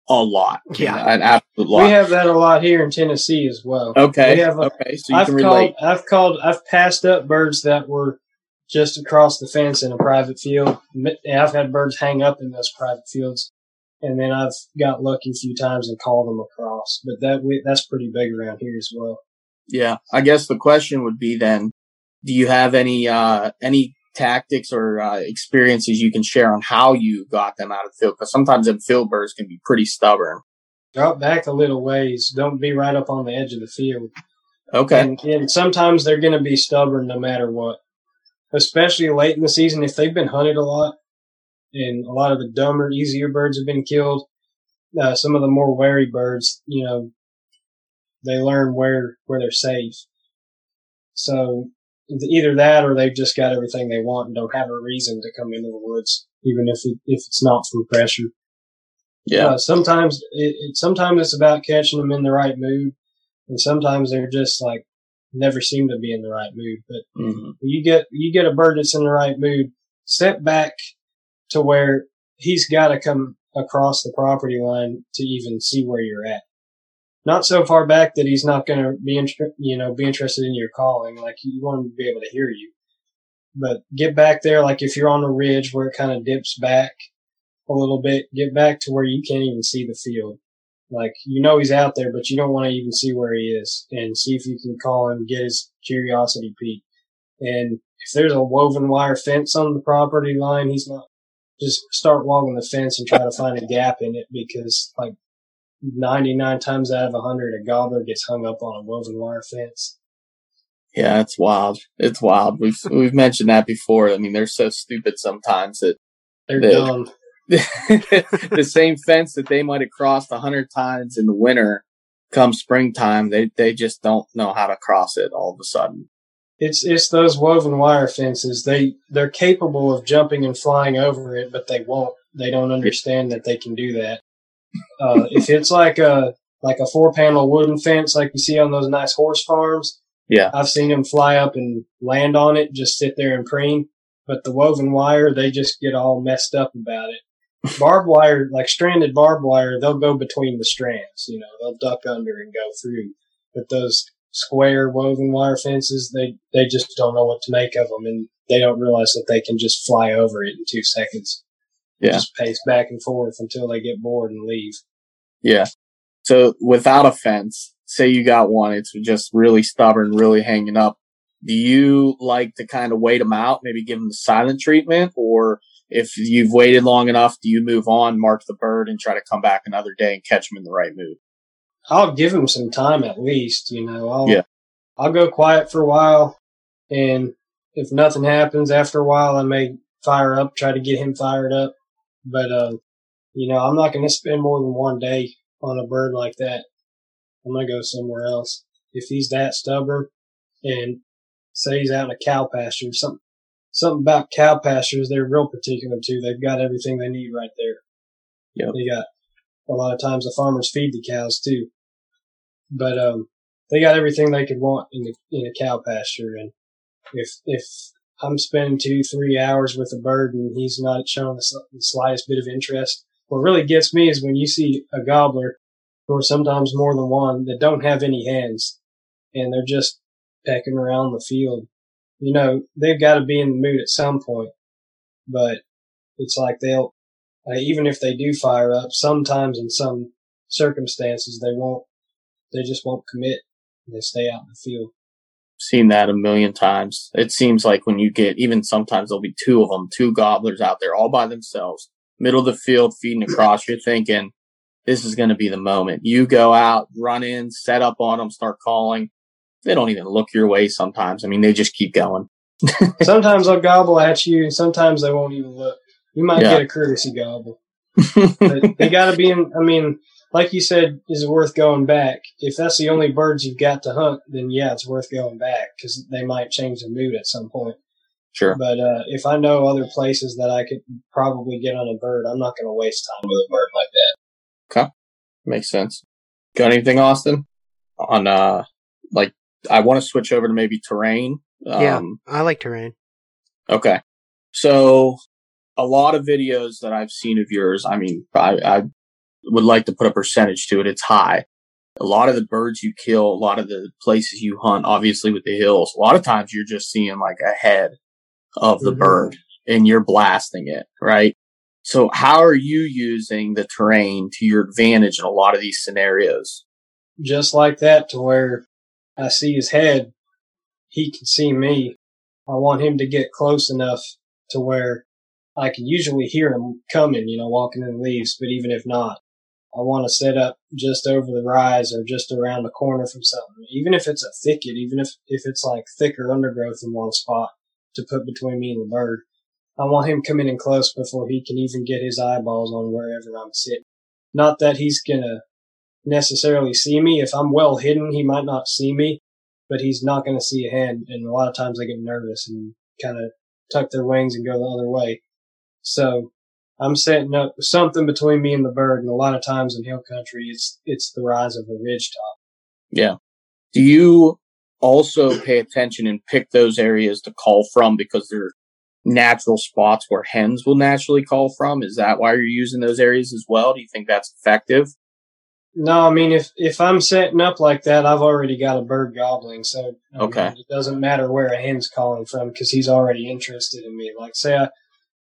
a lot. Yeah. An absolute lot. We have that a lot here in Tennessee as well. okay. we have a- okay. So you I've can called, relate. I've called, I've passed up birds that were just across the fence in a private field. I've had birds hang up in those private fields, and then I've got lucky a few times and called them across. But that we, that's pretty big around here as well. Yeah. I guess the question would be then, do you have any, uh, any tactics or, uh, experiences you can share on how you got them out of the field? Cause sometimes them field birds can be pretty stubborn. Drop back a little ways. Don't be right up on the edge of the field. Okay. And, and sometimes they're going to be stubborn no matter what, especially late in the season if they've been hunted a lot and a lot of the dumber, easier birds have been killed. Uh, some of the more wary birds, you know, they learn where where they're safe. So either that or they've just got everything they want and don't have a reason to come into the woods, even if it, if it's not from pressure. Yeah. Uh, sometimes it, it sometimes it's about catching them in the right mood, and sometimes they're just like never seem to be in the right mood. But Mhm. you get you get a bird that's in the right mood, step back to where he's got to come across the property line to even see where you're at. Not so far back that he's not going to be inter- you know be interested in your calling. Like you want him to be able to hear you, but get back there. Like if you're on a ridge where it kind of dips back a little bit, get back to where you can't even see the field. Like you know he's out there, but you don't want to even see where he is, and see if you can call him, get his curiosity peak. And if there's a woven wire fence on the property line, he's not. Just start walking the fence and try to find a gap in it because, like, 99 times out of 100, a gobbler gets hung up on a woven wire fence. Yeah, it's wild. It's wild. We've we've mentioned that before. I mean, they're so stupid sometimes that They're They- dumb. [laughs] the same fence that they might have crossed a hundred times in the winter, come springtime, they they just don't know how to cross it all of a sudden. It's it's those woven wire fences. They they're capable of jumping and flying over it, but they won't. They don't understand that they can do that. Uh, if it's like a like a four panel wooden fence, like you see on those nice horse farms, Yeah. I've seen them fly up and land on it, just sit there and preen. But the woven wire, they just get all messed up about it. Barbed wire, like stranded barbed wire, they'll go between the strands. You know, they'll duck under and go through. But those square woven wire fences, they they just don't know what to make of them, and they don't realize that they can just fly over it in two seconds. Yeah. Just pace back and forth until they get bored and leave. Yeah. So without a fence, say you got one, it's just really stubborn, really hanging up. Do you like to kind of wait them out, maybe give them the silent treatment, or if you've waited long enough, do you move on, mark the bird, and try to come back another day and catch them in the right mood? I'll give them some time at least. You know, I'll Yeah. I'll go quiet for a while, and if nothing happens after a while, I may fire up, try to get him fired up. But uh, you know, I'm not going to spend more than one day on a bird like that. I'm going to go somewhere else. If he's that stubborn, and say he's out in a cow pasture, something something about cow pastures, they're real particular too. They've got everything they need right there. Yep. They got a lot of times the farmers feed the cows too but um, they got everything they could want in the in a cow pasture. And if if I'm spending two three hours with a bird and he's not showing the, slightest bit of interest, what really gets me is when you see a gobbler, or sometimes more than one, that don't have any hands, and they're just pecking around the field. You know, they've got to be in the mood at some point, but it's like they'll, uh, even if they do fire up, sometimes in some circumstances they won't they just won't commit. They stay out in the field. Seen that a million times. It seems like when you get, even sometimes there'll be two of them, two gobblers out there all by themselves, middle of the field, feeding across. You're thinking, this is going to be the moment. You go out, run in, set up on them, start calling. They don't even look your way sometimes. I mean, they just keep going. [laughs] sometimes they'll gobble at you, and sometimes they won't even look. You might Yeah. get a courtesy gobble. But they got to be in. I mean, like you said, is it worth going back? If that's the only birds you've got to hunt, then yeah, it's worth going back because they might change the mood at some point. sure. But uh, if I know other places that I could probably get on a bird, I'm not going to waste time with a bird like that. Okay, makes sense. Got anything, Austin? On uh, like I want to switch over to maybe terrain. Um, Yeah. I like terrain. Okay. So a lot of videos that I've seen of yours, I mean, I, I would like to put a percentage to it. It's high. A lot of the birds you kill, a lot of the places you hunt, obviously with the hills, a lot of times you're just seeing like a head of the Mhm. bird and you're blasting it, right? So how are you using the terrain to your advantage in a lot of these scenarios? Just like that, to where I see his head, he can see me. I want him to get close enough to where I can usually hear him coming, you know, walking in the leaves. But even if not, I want to set up just over the rise or just around the corner from something. Even if it's a thicket, even if if it's like thicker undergrowth in one spot to put between me and the bird. I want him coming in close before he can even get his eyeballs on wherever I'm sitting. Not that he's gonna necessarily see me. If I'm well hidden, he might not see me, but he's not gonna see a head. And a lot of times they get nervous and kind of tuck their wings and go the other way. So I'm setting up something between me and the bird. And a lot of times in hill country, it's it's the rise of a ridge top. Yeah. Do you also pay attention and pick those areas to call from because they're natural spots where hens will naturally call from? Is that why you're using those areas as well? Do you think that's effective? No, I mean if if I'm setting up like that, I've already got a bird gobbling, so I mean, Okay. it doesn't matter where a hen's calling from because he's already interested in me. Like say I,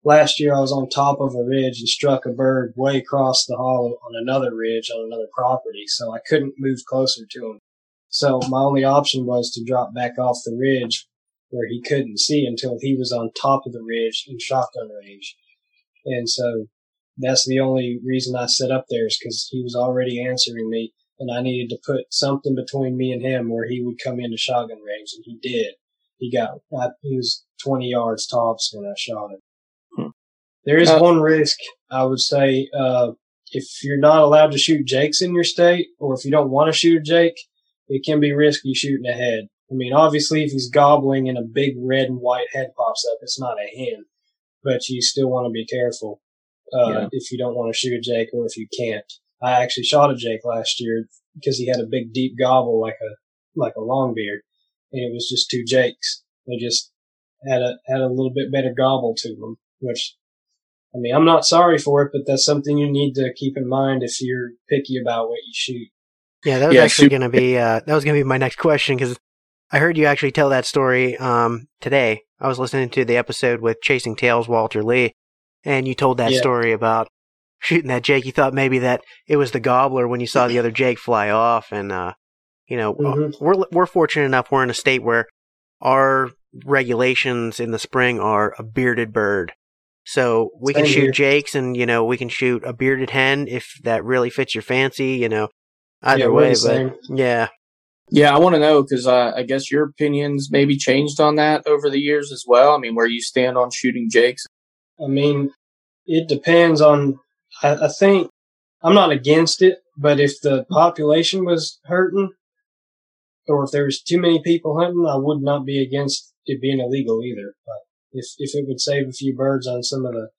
last year I was on top of a ridge and struck a bird way across the hollow on another ridge on another property, so I couldn't move closer to him. So my only option was to drop back off the ridge where he couldn't see until he was on top of the ridge in shotgun range, and so that's the only reason I set up there is because he was already answering me, and I needed to put something between me and him where he would come into shotgun range, and he did. He got I, he was 20 yards tops when I shot him. There is Uh, one risk I would say uh, if you're not allowed to shoot jakes in your state, or if you don't want to shoot a jake, it can be risky shooting a head. I mean, obviously, if he's gobbling and a big red and white head pops up, it's not a hen, but you still want to be careful uh, Yeah. if you don't want to shoot a jake or if you can't. I actually shot a jake last year because he had a big deep gobble like a like a longbeard, and it was just two jakes. They just had a had a little bit better gobble to them, which I mean I'm not sorry for it, but that's something you need to keep in mind if you're picky about what you shoot. Yeah, that was Yeah, actually going to be uh, that was going to be my next question because I heard you actually tell that story um, today. I was listening to the episode with Chasing Tails Walter Lee, and you told that Yeah. story about shooting that Jake. You thought maybe that it was the gobbler when you saw the other Jake fly off, and uh, you know Mhm. we're we're fortunate enough we're in a state where our regulations in the spring are a bearded bird. So we can shoot here. jakes and, you know, we can shoot a bearded hen if that really fits your fancy, you know, either Yeah, way. the same. But yeah, Yeah, I want to know because uh, I guess your opinions maybe changed on that over the years as well. I mean, where you stand on shooting jakes. I mean, it depends on. I, I think I'm not against it, but if the population was hurting, or if there was too many people hunting, I would not be against it being illegal either. But if if it would save a few birds on some of the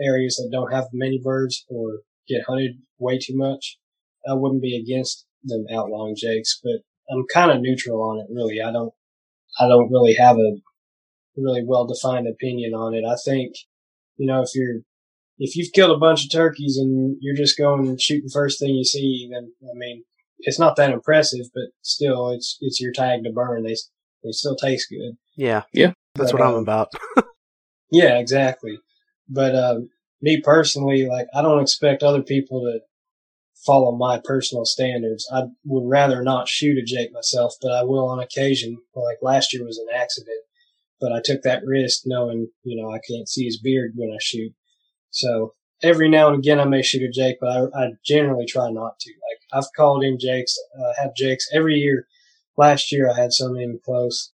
areas that don't have many birds or get hunted way too much, I wouldn't be against them outlawing jakes. But I'm kind of neutral on it, really. I don't. I don't really have a really well defined opinion on it. I think you know, if you're if you've killed a bunch of turkeys and you're just going and shooting first thing you see, then I mean, it's not that impressive, but still, it's it's your tag to burn. They they still taste good. yeah, Yeah. That's But, what I'm um, about. [laughs] Yeah, exactly. But um, me personally, like, I don't expect other people to follow my personal standards. I would rather not shoot a jake myself, but I will on occasion. Like last year was an accident, but I took that risk knowing, you know, I can't see his beard when I shoot. So every now and again I may shoot a jake, but I, I generally try not to. Like I've called in jakes, uh, have jakes every year. Last year I had some in close.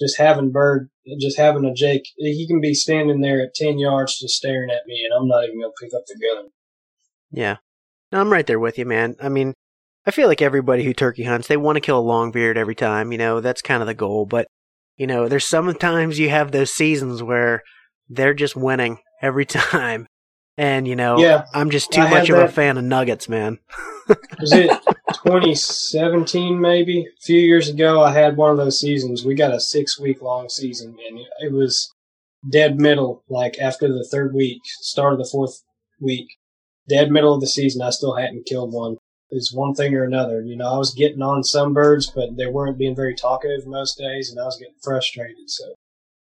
Just having Bird, just having a Jake, he can be standing there at 10 yards just staring at me and I'm not even going to pick up the gun. Yeah. No, I'm right there with you, man. I mean, I feel like everybody who turkey hunts, they want to kill a long beard every time. You know, that's kind of the goal. But, you know, there's sometimes you have those seasons where they're just winning every [laughs] time. And, you know, Yeah. I'm just too I much of a fan of nuggets, man. [laughs] Was it 2017 maybe? A few years ago, I had one of those seasons. We got a six week long season and it was dead middle, like after the third week, start of the fourth week, dead middle of the season. I still hadn't killed one. It's one thing or another. You know, I was getting on some birds, but they weren't being very talkative most days and I was getting frustrated. So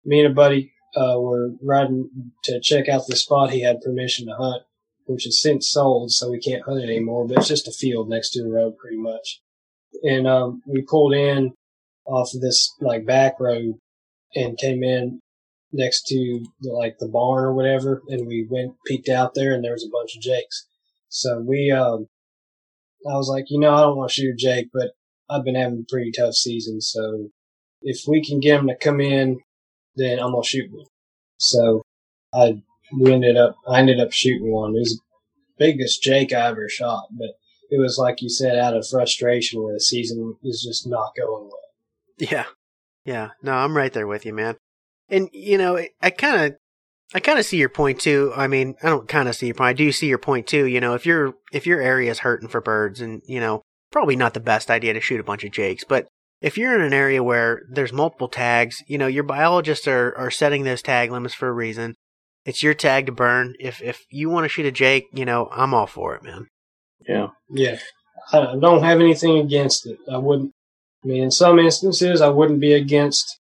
me and a buddy, uh, were riding to check out the spot he had permission to hunt which is since sold, so we can't hunt it anymore. But it's just a field next to the road, pretty much. And um, we pulled in off of this like back road and came in next to the, like the barn or whatever, and we went peeked out there, and there was a bunch of jakes. So we, um, I was like, you know, I don't want to shoot a jake, but I've been having a pretty tough season, so if we can get him to come in, then I'm gonna shoot one. So I we ended up I ended up shooting one. It was the biggest Jake I ever shot, but it was like you said, out of frustration where the season is just not going well. Yeah. Yeah. No, I'm right there with you, man. And you know, I kind of I kind of see your point too. I mean, I don't kind of see your point. I do see your point too. You know, if your if your area is hurting for birds and, you know, probably not the best idea to shoot a bunch of jakes, but if you're in an area where there's multiple tags, you know, your biologists are are setting those tag limits for a reason. It's your tag to burn. If if you want to shoot a jake, you know, I'm all for it, man. Yeah. Yeah, I don't have anything against it. I wouldn't. I mean, in some instances, I wouldn't be against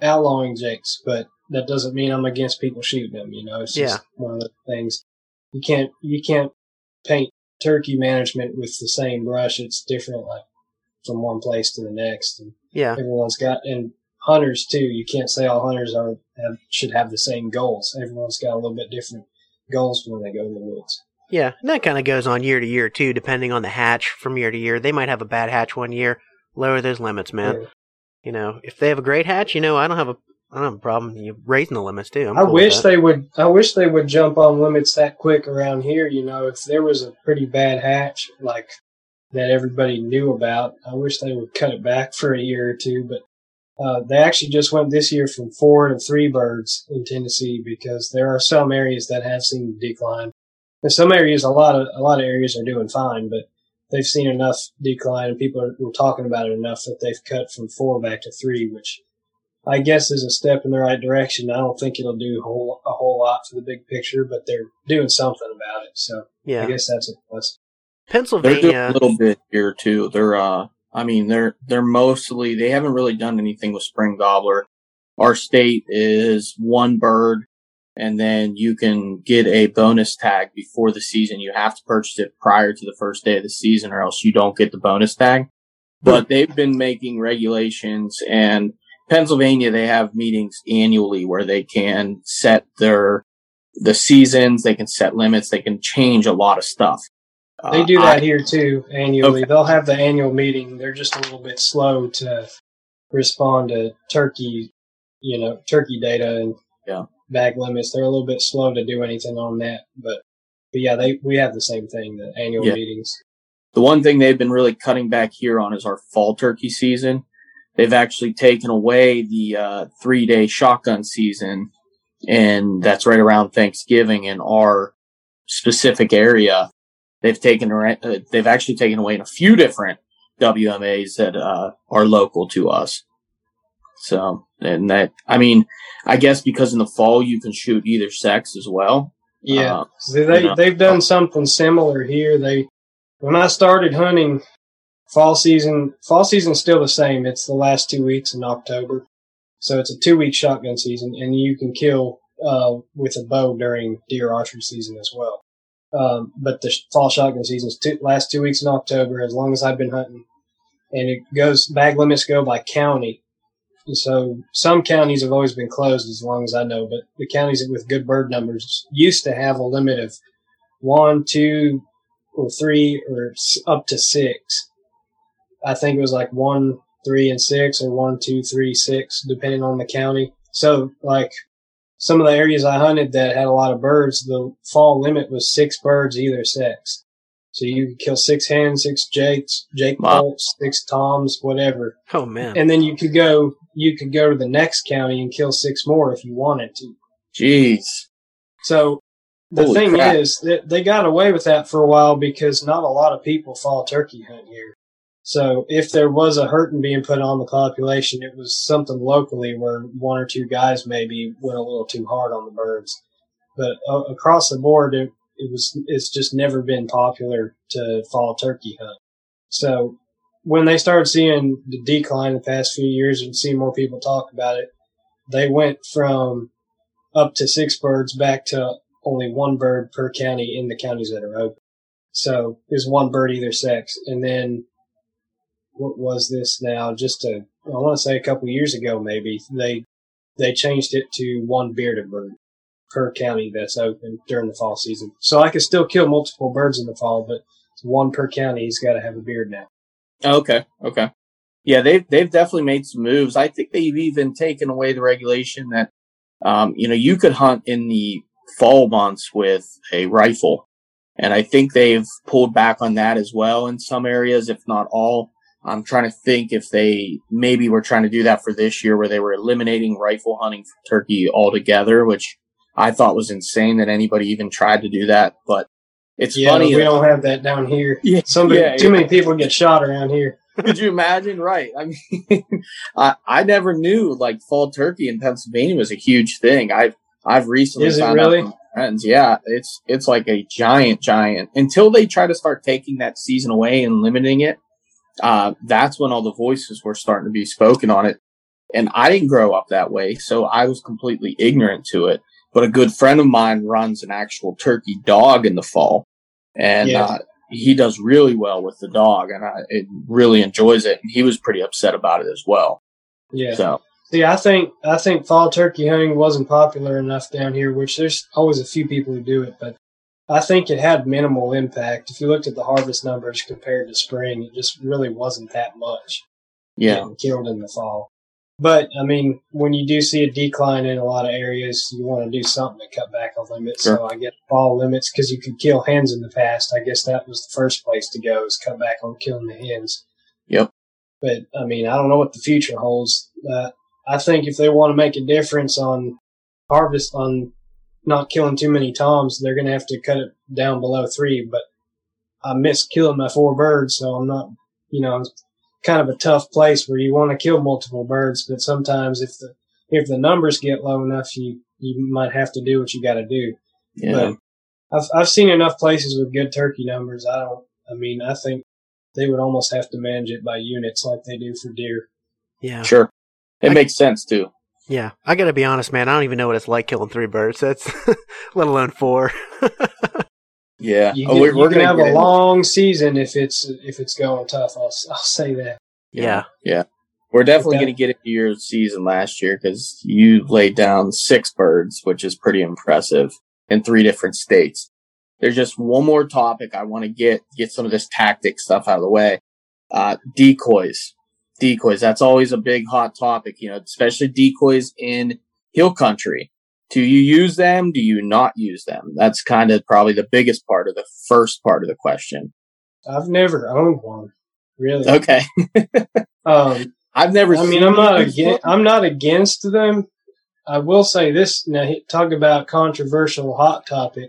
outlawing jakes, but that doesn't mean I'm against people shooting them. You know, it's just one of the things. You can't you can't paint turkey management with the same brush. It's different, like from one place to the next, and Yeah. everyone's got and hunters too. You can't say all hunters are have, should have the same goals. Everyone's got a little bit different goals when they go in the woods. Yeah, and that kind of goes on year to year too, depending on the hatch from year to year. They might have a bad hatch one year, lower those limits, man. Yeah. You know, if they have a great hatch, you know, I don't have a I don't have a problem you raising the limits too. I'm I cool wish they would. I wish they would jump on limits that quick around here. You know, if there was a pretty bad hatch like that everybody knew about, I wish they would cut it back for a year or two. But uh, they actually just went this year from four to three birds in Tennessee because there are some areas that have seen decline. In some areas, a lot of a lot of areas are doing fine, but they've seen enough decline and people are, were talking about it enough that they've cut from four back to three, which I guess is a step in the right direction. I don't think it'll do a whole, a whole lot for the big picture, but they're doing something about it. So Yeah, I guess that's a plus. They're doing Pennsylvania. a little bit here too. They're uh I mean they're they're mostly they haven't really done anything with spring gobbler. Our state is one bird and then you can get a bonus tag before the season. You have to purchase it prior to the first day of the season or else you don't get the bonus tag. But they've been making regulations and Pennsylvania they have meetings annually where they can set their the seasons, they can set limits, they can change a lot of stuff. They Uh, do I- that here too annually. Okay. They'll have the annual meeting. They're just a little bit slow to respond to turkey, you know, turkey data and Yeah. bag limits. They're a little bit slow to do anything on that. But, but yeah, they we have the same thing. The annual Yeah. meetings. The one thing they've been really cutting back here on is our fall turkey season. They've actually taken away the uh, three day shotgun season, and that's right around Thanksgiving in our specific area. They've taken uh, they've actually taken away in a few different WMAs that uh, are local to us. So, and that I mean, I guess because in the fall you can shoot either sex as well. Yeah, Uh, so they you know. they've done something similar here. They when I started hunting fall season, fall season's still the same. It's the last two weeks in October, so it's a two week shotgun season, and you can kill uh, with a bow during deer archery season as well. Um, but the fall shotgun season's two, last two weeks in October, as long as I've been hunting, and it goes bag limits go by county. So some counties have always been closed as long as I know, but the counties with good bird numbers used to have a limit of one, two, or three, or up to six. I think it was like one three and six or one, two, three, six, depending on the county. So like some of the areas I hunted that had a lot of birds, the fall limit was six birds either sex. So you could kill six hens, six jakes, jake Wow. poults, six toms, whatever. Oh man. And then you could go, you could go to the next county and kill six more if you wanted to. Jeez. So the Holy thing crap. is that they got away with that for a while because not a lot of people fall turkey hunt here. So if there was a hurting being put on the population, it was something locally where one or two guys maybe went a little too hard on the birds. But uh, across the board, it, it was it's just never been popular to fall turkey hunt. So when they started seeing the decline in the past few years and seeing more people talk about it, they went from up to six birds back to only one bird per county in the counties that are open. So there's one bird either sex. And then what was this now? Just a, I want to say a couple years ago, maybe they, they changed it to one bearded bird per county that's open during the fall season. So I can still kill multiple birds in the fall, but one per county. He's got to have a beard now. Okay. Okay. Yeah, they've they've definitely made some moves. I think they've even taken away the regulation that um, you know you could hunt in the fall months with a rifle, and I think they've pulled back on that as well in some areas, if not all. I'm trying to think if they maybe were trying to do that for this year, where they were eliminating rifle hunting for turkey altogether, which I thought was insane that anybody even tried to do that. But it's yeah, funny. we that- don't have that down here. [laughs] Yeah, Somebody, yeah, too yeah. many people get shot around here. [laughs] [laughs] Could you imagine? Right. I mean, I, I never knew like fall turkey in Pennsylvania was a huge thing. I've, I've recently Is found really? out friends. Yeah. It's, it's like a giant, giant until they try to start taking that season away and limiting it. Uh, that's when all the voices were starting to be spoken on it. And I didn't grow up that way. So I was completely ignorant to it. But a good friend of mine runs an actual turkey dog in the fall. And, uh, he does really well with the dog and I, it really enjoys it. And he was pretty upset about it as well. Yeah. So See, I think I think fall turkey hunting wasn't popular enough down here, which there's always a few people who do it, but I think it had minimal impact. If you looked at the harvest numbers compared to spring, it just really wasn't that much yeah, killed in the fall. But I mean, when you do see a decline in a lot of areas, you want to do something to cut back on limits. So I get fall limits because you could kill hens in the past. I guess that was the first place to go is cut back on killing the hens. Yep. But I mean, I don't know what the future holds. Uh, I think if they want to make a difference on harvest on not killing too many toms, they're going to have to cut it down below three. But I miss killing my four birds, so I'm not, you know, kind of a tough place where you want to kill multiple birds, but sometimes if the if the numbers get low enough, you you might have to do what you got to do. yeah, But I've I've seen enough places with good turkey numbers. I don't. I mean, I think they would almost have to manage it by units like they do for deer. Yeah. sure. It I- makes sense too. Yeah. I gotta be honest, man. I don't even know what it's like killing three birds. That's [laughs] let alone four. [laughs] Yeah. you, oh, we're, we're can gonna have a into- long season if it's if it's going tough. I'll I'll say that. yeah. Yeah, we're definitely going to get into your season last year because you laid down six birds, which is pretty impressive in three different states. There's just one more topic I want to get, get some of this tactic stuff out of the way. Uh, decoys, decoys. That's always a big hot topic, you know, especially decoys in hill country. Do you use them? Do you not use them? That's kind of probably the biggest part of the first part of the question. I've never owned one, really. Okay. [laughs] Um, I've never I mean, I'm not against. I'm not against them. I will say this. Now, talk about controversial hot topic.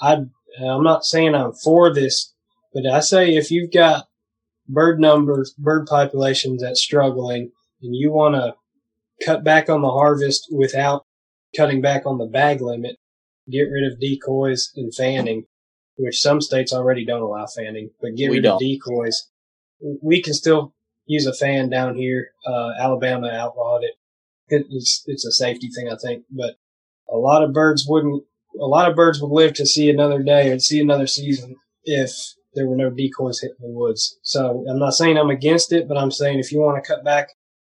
I I'm not saying I'm for this, but I say if you've got bird numbers, bird populations that's struggling, and you want to cut back on the harvest without cutting back on the bag limit, get rid of decoys and fanning, which some states already don't allow fanning, but get We rid don't. of decoys. We can still use a fan down here. Uh, Alabama outlawed it. it. It's it's a safety thing, I think. But a lot of birds wouldn't. A lot of birds would live to see another day and see another season if there were no decoys hitting the woods. So I'm not saying I'm against it, but I'm saying if you want to cut back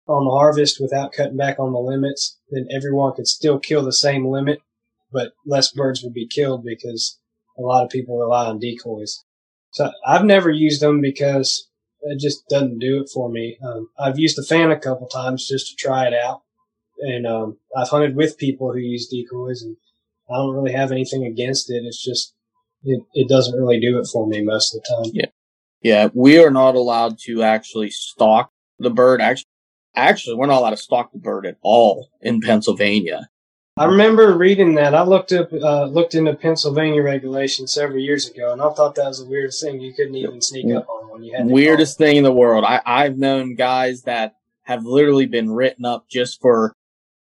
on the harvest without cutting back on the limits, then everyone could still kill the same limit, but less birds would be killed because a lot of people rely on decoys. So I've never used them because it just doesn't do it for me. Um, I've used the fan a couple times just to try it out, and um, I've hunted with people who use decoys, and I don't really have anything against it. It's just it, it doesn't really do it for me most of the time. Yeah. Yeah, we are not allowed to actually stalk the bird. Actually, actually, we're not allowed to stalk the bird at all in Pennsylvania. I remember reading that. I looked up, uh, looked into Pennsylvania regulations several years ago, and I thought that was the weirdest thing. You couldn't even sneak up on one. You had Weirdest thing in the world. I, I've known guys that have literally been written up just for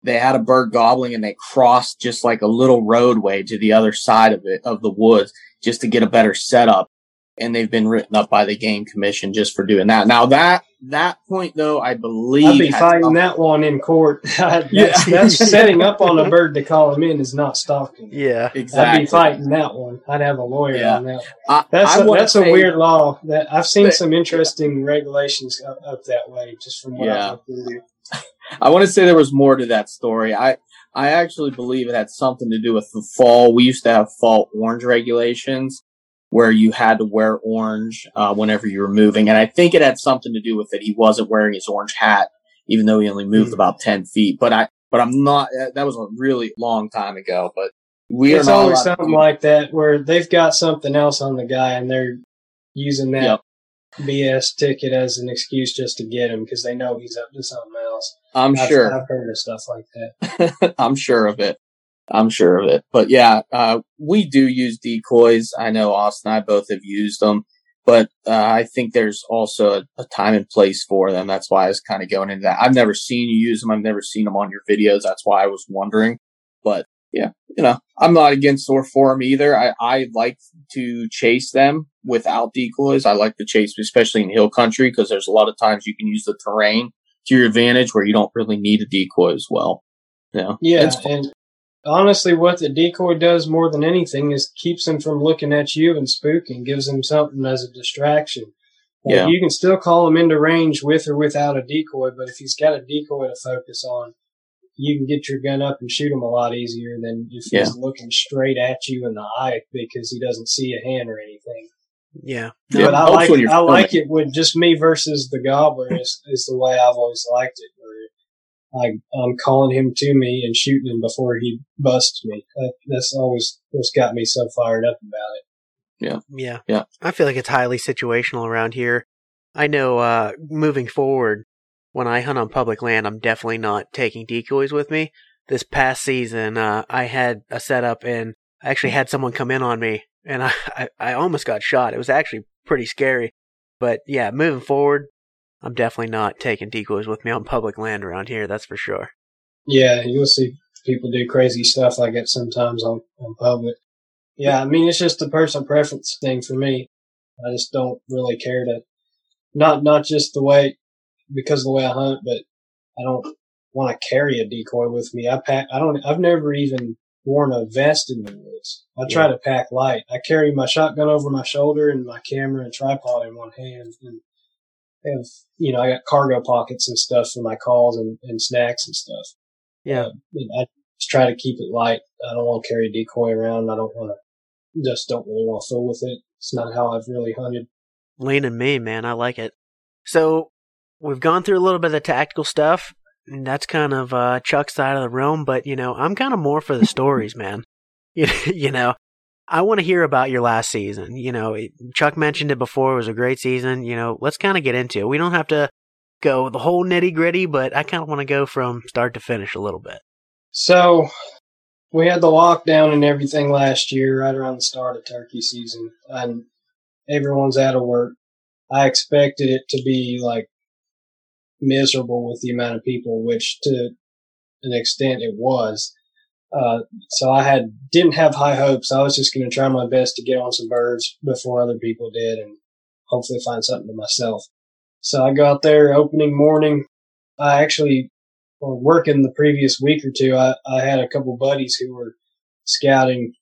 they had a bird gobbling and they crossed just like a little roadway to the other side of it of the woods just to get a better setup and they've been written up by the game commission just for doing that. Now that that point though, I believe I'd be fighting come- that one in court. [laughs] that's, Yeah. that's [laughs] setting up on a bird to call him in is not stalking. Yeah. Exactly. I'd be fighting that one. I'd have a lawyer Yeah. on that. One. I, That's I a, wanna that's a weird law. That I've seen But- some interesting regulations up, up that way, just from what Yeah. I've looked into. I want to say there was more to that story. I I actually believe it had something to do with the fall. We used to have fall orange regulations where you had to wear orange uh, whenever you were moving, and I think it had something to do with it. He wasn't wearing his orange hat, even though he only moved Hmm. about ten feet. But I but I'm not. That was a really long time ago. But we it's always something like that where they've got something else on the guy and they're using that Yep. BS ticket as an excuse just to get him because they know he's up to something else. I'm I've, sure. I've heard of stuff like that. [laughs] I'm sure of it. I'm sure of it. But yeah, uh, we do use decoys. I know Austin and I both have used them, but uh, I think there's also a, a time and place for them. That's why I was kind of going into that. I've never seen you use them. I've never seen them on your videos. That's why I was wondering. But yeah, you know, I'm not against or for them either. I, I like to chase them without decoys. I like to chase, especially in hill country, because there's a lot of times you can use the terrain to your advantage where you don't really need a decoy as well. Know? Yeah, and honestly, what the decoy does more than anything is keeps him from looking at you and spooking, gives him something as a distraction. Like, Yeah. You can still call him into range with or without a decoy, but if he's got a decoy to focus on, you can get your gun up and shoot him a lot easier than if Yeah. he's looking straight at you in the eye because he doesn't see a hand or anything. Yeah. Yeah, but I like it, I like it with just me versus the gobbler is, is the way I've always liked it. Where I, I'm calling him to me and shooting him before he busts me. That, that's always what's got me so fired up about it. Yeah. Yeah. Yeah. I feel like it's highly situational around here. I know uh moving forward, when I hunt on public land, I'm definitely not taking decoys with me. This past season, uh I had a setup and I actually had someone come in on me and I, [laughs] I, I almost got shot. It was actually pretty scary. But yeah, moving forward, I'm definitely not taking decoys with me on public land around here, that's for sure. Yeah, you'll see people do crazy stuff like that sometimes on, on public. Yeah, I mean, it's just a personal preference thing for me. I just don't really care to, not, not just the way, because of the way I hunt, but I don't want to carry a decoy with me. I pack, I don't, I've never even worn a vest in the woods. I try to pack light. I carry my shotgun over my shoulder and my camera and tripod in one hand and have, you know, I got cargo pockets and stuff for my calls and, and snacks and stuff. Yeah. Uh, and I just try to keep it light. I don't want to carry a decoy around. I don't want to, just don't really want to fool with it. It's not how I've really hunted. Lean and me, man. I like it. So we've gone through a little bit of the tactical stuff. That's kind of uh, Chuck's side of the room, but you know, I'm kind of more for the stories, man. [laughs] You, know, I want to hear about your last season. You know, Chuck mentioned it before; it was a great season. You know, let's kind of get into it. We don't have to go the whole nitty gritty, but I kind of want to go from start to finish a little bit. So we had the lockdown and everything last year, right around the start of turkey season, and everyone's out of work. I expected it to be like miserable with the amount of people, which to an extent it was. Uh, so I had didn't have high hopes. I was just going to try my best to get on some birds before other people did, and hopefully find something to myself. So I got there opening morning. I actually well, working the previous week or two, I, I had a couple buddies who were scouting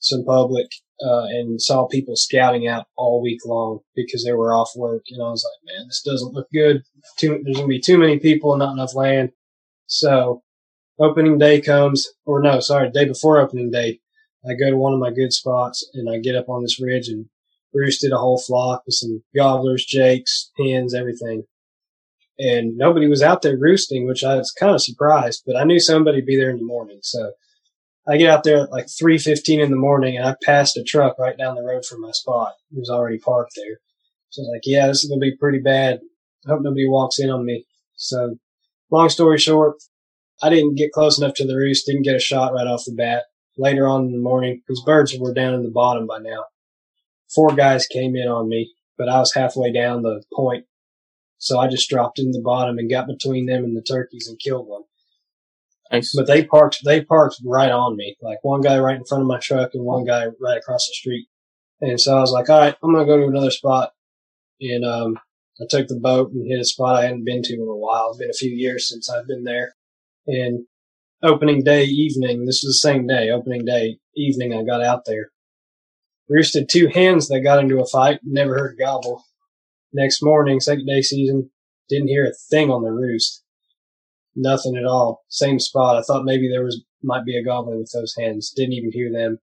some public uh, and saw people scouting out all week long because they were off work. And I was like, man, this doesn't look good. Too, there's going to be too many people and not enough land. So opening day comes, or no, sorry, day before opening day, I go to one of my good spots and I get up on this ridge and roosted a whole flock with some gobblers, jakes, hens, everything. And nobody was out there roosting, which I was kind of surprised, but I knew somebody would be there in the morning. So I get out there at like 3.15 in the morning and I passed a truck right down the road from my spot. It was already parked there. So I was like, yeah, this is to be pretty bad. I hope nobody walks in on me. So long story short, I didn't get close enough to the roost, didn't get a shot right off the bat. Later on in the morning, because birds were down in the bottom by now, four guys came in on me, but I was halfway down the point. So I just dropped in the bottom and got between them and the turkeys and killed one. But they parked, they parked right on me. Like one guy right in front of my truck and one guy right across the street. And so I was like, all right, I'm going to go to another spot. And, um, I took the boat and hit a spot I hadn't been to in a while. It's been a few years since I've been there. And opening day evening, this is the same day, opening day evening, I got out there. Roosted two hens that got into a fight, never heard a gobble. Next morning, second day season, didn't hear a thing on the roost. Nothing at all. Same spot. I thought maybe there was, might be a gobbler with those hands. Didn't even hear them.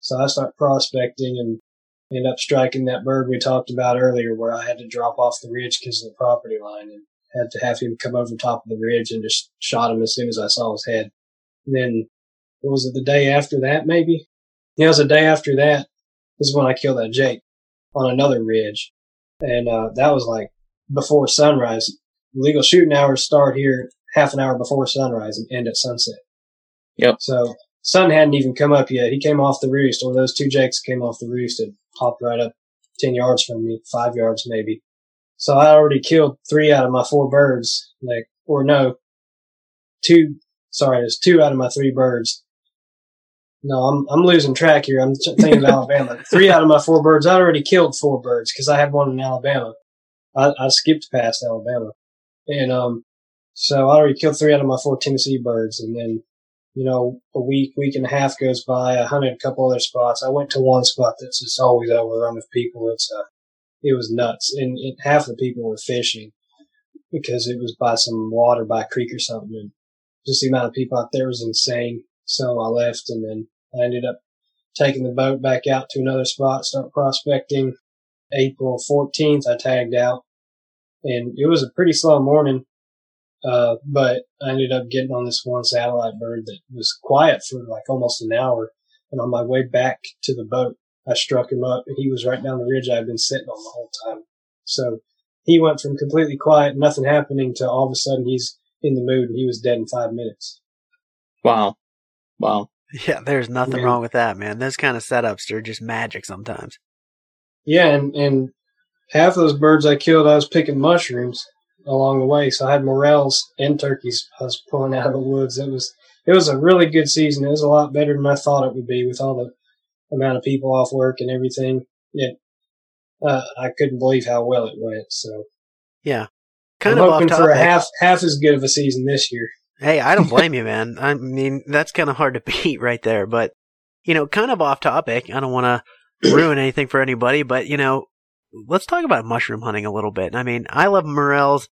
So I start prospecting and end up striking that bird we talked about earlier where I had to drop off the ridge because of the property line and had to have him come over top of the ridge and just shot him as soon as I saw his head. And then, was it, the day after that maybe? Yeah, it was the day after that. This is when I killed that Jake on another ridge. And, uh, that was like before sunrise. Legal shooting hours start here half an hour before sunrise and end at sunset. Yep. So sun hadn't even come up yet. He came off the roost, or those two jakes came off the roost and popped right up 10 yards from me, five yards maybe. So I already killed three out of my four birds, like, or no, two, sorry, there's two out of my three birds. No, I'm, I'm losing track here. I'm thinking of [laughs] Alabama. Three out of my four birds, I already killed four birds because I had one in Alabama. I, I skipped past Alabama. And, um, so I already killed three out of my four Tennessee birds. And then, you know, a week, week and a half goes by. I hunted a couple other spots. I went to one spot that's just always overrun with people. It's, uh, it was nuts. And it, half the people were fishing because it was by some water by a creek or something. And just the amount of people out there was insane. So I left and then I ended up taking the boat back out to another spot, start prospecting. April 14th, I tagged out and it was a pretty slow morning. Uh, but I ended up getting on this one satellite bird that was quiet for like almost an hour. And on my way back to the boat, I struck him up and he was right down the ridge I'd been sitting on the whole time. So he went from completely quiet, nothing happening to all of a sudden he's in the mood and he was dead in five minutes. Wow. Wow. Yeah, there's nothing Yeah. wrong with that, man. Those kind of setups are just magic sometimes. Yeah. And, and half of those birds I killed, I was picking mushrooms along the way. So I had morels and turkeys I was pulling out of the woods. It was, it was a really good season. It was a lot better than I thought it would be with all the amount of people off work and everything. It, uh, I couldn't believe how well it went. So Yeah. Kind I'm of off hoping for a half, half as good of a season this year. Hey, I don't blame [laughs] you, man. I mean, that's kind of hard to [laughs] beat right there. But, you know, kind of off topic. I don't want to [clears throat] ruin anything for anybody, but, you know, let's talk about mushroom hunting a little bit. I mean, I love morels.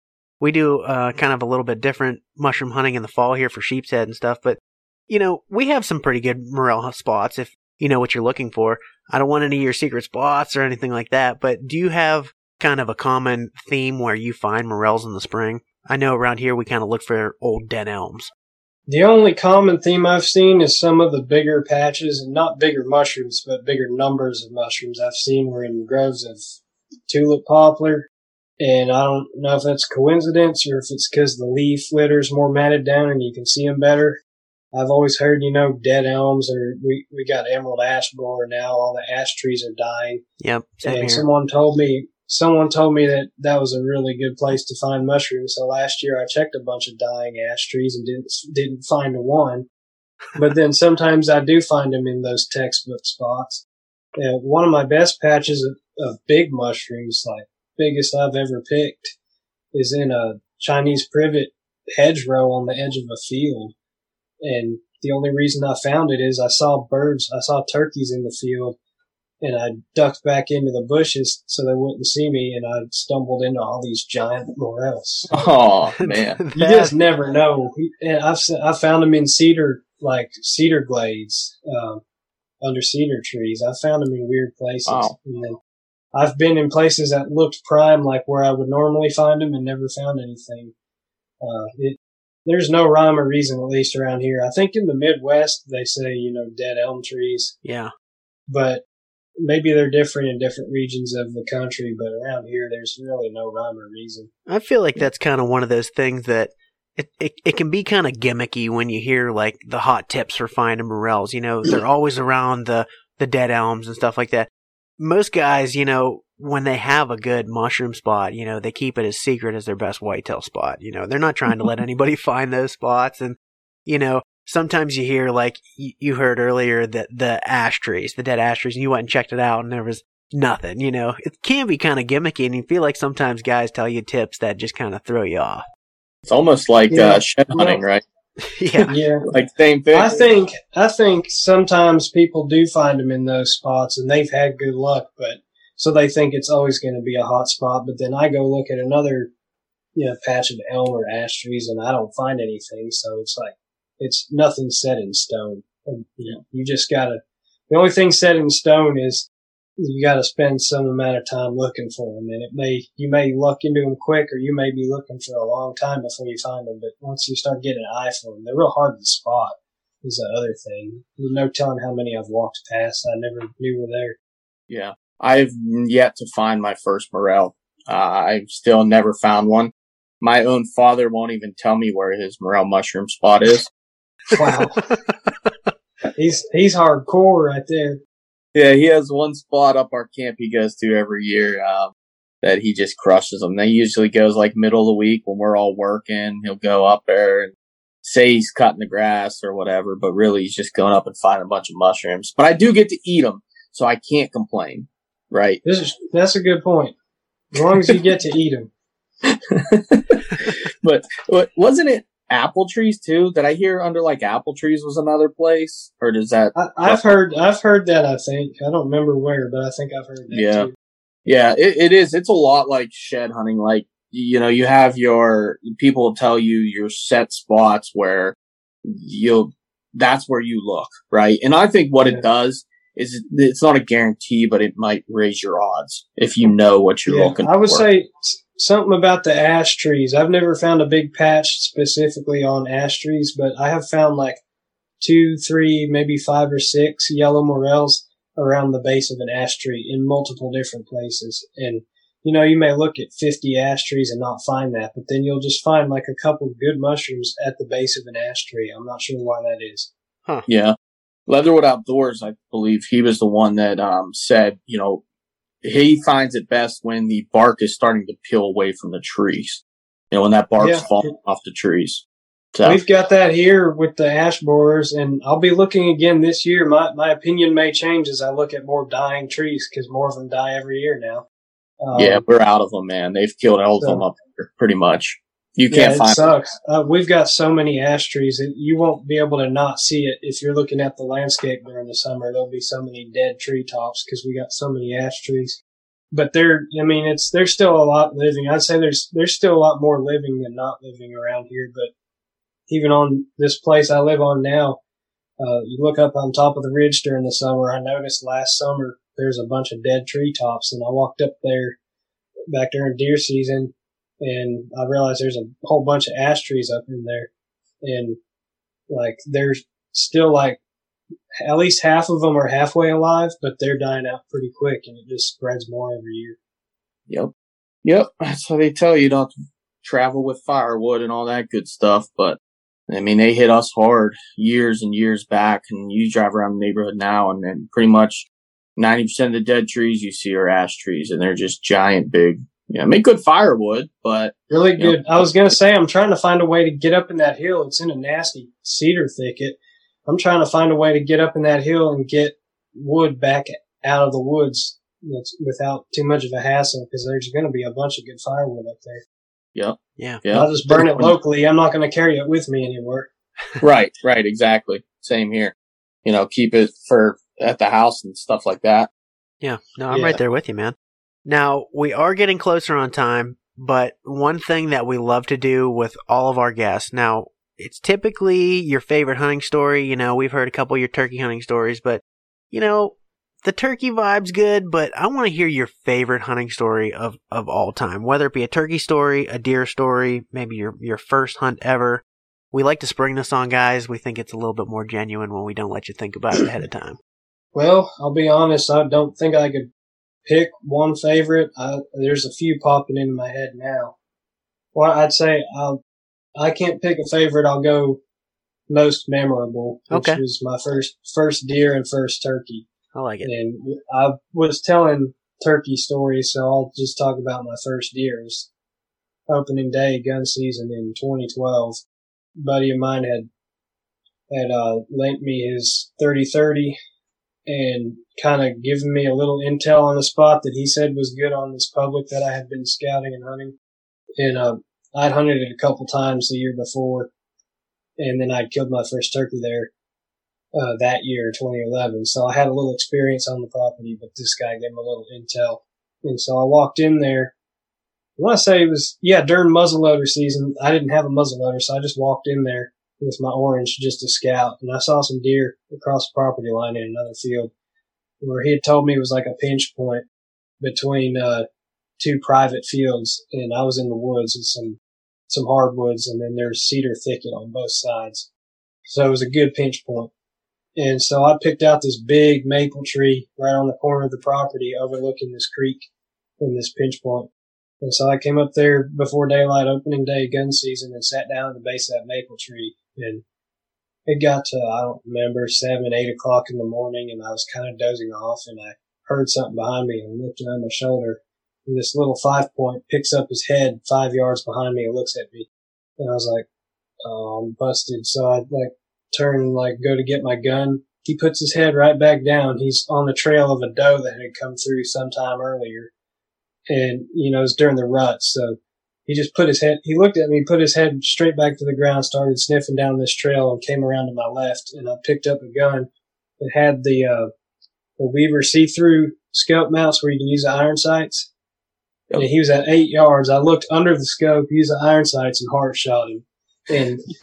We do uh, kind of a little bit different mushroom hunting in the fall here for sheep's head and stuff. But, you know, we have some pretty good morel spots if you know what you're looking for. I don't want any of your secret spots or anything like that. But do you have kind of a common theme where you find morels in the spring? I know around here we kind of look for old dead elms. The only common theme I've seen is some of the bigger patches, and not bigger mushrooms, but bigger numbers of mushrooms I've seen were in groves of tulip poplar. And I don't know if that's coincidence or if it's because the leaf litter's more matted down and you can see them better. I've always heard, you know, dead elms or we, we got emerald ash borer now. All the ash trees are dying. Yep, and here. someone told me someone told me that that was a really good place to find mushrooms. So last year I checked a bunch of dying ash trees and didn't didn't find a one. But then sometimes I do find them in those textbook spots. Uh, one of my best patches of, of big mushrooms, like biggest I've ever picked, is in a Chinese privet hedgerow on the edge of a field. And the only reason I found it is I saw birds, I saw turkeys in the field and I ducked back into the bushes so they wouldn't see me, and I stumbled into all these giant morels. [laughs] Oh man. [laughs] You just never know. And I've I found them in cedar, like cedar glades, um, under cedar trees. I found them in weird places. Wow. And then I've been in places that looked prime, like where I would normally find them, and never found anything. Uh, it, there's no rhyme or reason, at least around here. I think in the Midwest they say you know dead elm trees, Yeah. but maybe they're different in different regions of the country. But around here, there's really no rhyme or reason. I feel like that's kind of one of those things that it, it, it can be kind of gimmicky when you hear like the hot tips for finding morels. You know, they're always around the, the dead elms and stuff like that. Most guys, you know, when they have a good mushroom spot, you know, they keep it as secret as their best whitetail spot. You know, they're not trying to let [laughs] anybody find those spots. And, you know, sometimes you hear like you, you heard earlier that the ash trees, the dead ash trees, and you went and checked it out and there was nothing, you know, it can be kind of gimmicky and you feel like sometimes guys tell you tips that just kind of throw you off. It's almost like Yeah. uh, shed hunting, right? [laughs] yeah. Yeah. Like same thing. I think I think sometimes people do find them in those spots, and they've had good luck, but so they think it's always going to be a hot spot. But then I go look at another, you know, patch of elm or ash trees, and I don't find anything. So it's like it's nothing set in stone. And, you know, you just gotta. The only thing set in stone is you got to spend some amount of time looking for them, and it may you may luck into them quick, or you may be looking for a long time before you find them. But once you start getting an eye for them, they're real hard to spot. Is the other thing. There's no telling how many I've walked past I never knew were there. Yeah. I've yet to find my first morel. Uh, I've still never found one. My own father won't even tell me where his morel mushroom spot is. Wow, [laughs] he's he's hardcore right there. Yeah, he has one spot up our camp he goes to every year um, that he just crushes them. They usually goes like middle of the week when we're all working. He'll go up there and say he's cutting the grass or whatever, but really he's just going up and finding a bunch of mushrooms. But I do get to eat them, so I can't complain, right? This is that's a good point. As long as you get to eat them. [laughs] but, but wasn't it apple trees too? Did I hear under like apple trees was another place, or does that? I, I've heard I've heard that. I think I don't remember where, but I think I've heard that. Yeah. too. Yeah, it, it is. It's a lot like shed hunting. Like, you know, you have your, people tell you your set spots where you'll, that's where you look, right? And I think what Yeah. it does is it's not a guarantee, but it might raise your odds if you know what you're Yeah, looking I would for. say something about the ash trees. I've never found a big patch specifically on ash trees, but I have found like two, three, maybe five or six yellow morels around the base of an ash tree in multiple different places. And you know, you may look at 50 ash trees and not find that, but then you'll just find like a couple of good mushrooms at the base of an ash tree. I'm not sure why that is. Yeah. Leatherwood Outdoors, I believe he was the one that um, said, you know, he finds it best when the bark is starting to peel away from the trees. You know, when that bark's Yeah. falling off the trees. So, We've got that here with the ash borers, and I'll be looking again this year. My my opinion may change as I look at more dying trees because more of them die every year now. Um, yeah, we're out of them, man. They've killed all of them up here, pretty much. You yeah, can't it find sucks. Uh, we've got so many ash trees that you won't be able to not see it if you're looking at the landscape during the summer. There'll be so many dead tree tops because we got so many ash trees. But they're, I mean, it's there's still a lot living. I'd say there's there's still a lot more living than not living around here. But even on this place I live on now, uh, you look up on top of the ridge during the summer. I noticed last summer there's a bunch of dead tree tops, and I walked up there back during deer season, and I realized there's a whole bunch of ash trees up in there, and like there's still like at least half of them are halfway alive, but they're dying out pretty quick, and it just spreads more every year. Yep. Yep. That's what they tell you. Don't to travel with firewood and all that good stuff. But I mean, they hit us hard years and years back. And you drive around the neighborhood now and then pretty much 90% of the dead trees you see are ash trees and they're just giant big. Yeah, make good firewood, but Really Yep. good. I was gonna say I'm trying to find a way to get up in that hill. It's in a nasty cedar thicket. I'm trying to find a way to get up in that hill and get wood back out of the woods without too much of a hassle because there's going to be a bunch of good firewood up there. yep. Yeah. Yeah. I'll just burn it locally. I'm not going to carry it with me anywhere. [laughs] right, right, exactly. Same here. You know, keep it for at the house and stuff like that. Yeah, no, I'm Yeah. right there with you, man. Now, we are getting closer on time, but one thing that we love to do with all of our guests, now, it's typically your favorite hunting story. You know, we've heard a couple of your turkey hunting stories, but, you know, the turkey vibe's good, but I want to hear your favorite hunting story of, of all time, whether it be a turkey story, a deer story, maybe your, your first hunt ever. We like to spring this on guys. We think it's a little bit more genuine when we don't let you think about it ahead of time. Well, I'll be honest. I don't think I could pick one favorite. I, there's a few popping into my head now. Well, I'd say I'll, I can't pick a favorite. I'll go most memorable, which Okay. was my first first deer and first turkey. I like it. And I was telling turkey stories, so I'll just talk about my first deer's opening day gun season in 2012. A buddy of mine had had uh, lent me his 30-30 and kind of given me a little intel on the spot that he said was good on this public that I had been scouting and hunting. And uh, I'd hunted it a couple times the year before, and then I'd killed my first turkey there uh, that year, 2011. So I had a little experience on the property, but this guy gave me a little intel. And so I walked in there. I want to say it was, yeah, during muzzleloader season. I didn't have a muzzleloader, so I just walked in there with my orange just to scout. And I saw some deer across the property line in another field where he had told me it was like a pinch point between, uh, two private fields. And I was in the woods with some, some hardwoods and then there's cedar thicket on both sides. So it was a good pinch point. And so I picked out this big maple tree right on the corner of the property overlooking this creek in this pinch point. And so I came up there before daylight opening day gun season and sat down at the base of that maple tree and it got to, I don't remember, seven, eight o'clock in the morning and I was kind of dozing off and I heard something behind me and looked around my shoulder and this little five point picks up his head five yards behind me and looks at me. And I was like, oh, I'm busted. So I like turn and like go to get my gun. He puts his head right back down. He's on the trail of a doe that had come through sometime earlier. And, you know, it's during the rut. So he just put his head, he looked at me, put his head straight back to the ground, started sniffing down this trail and came around to my left. And I picked up a gun. It had the, uh, the Weaver see-through scope mounts where you can use the iron sights. And he was at eight yards. I looked under the scope, used the iron sights and hard shot him. And [laughs]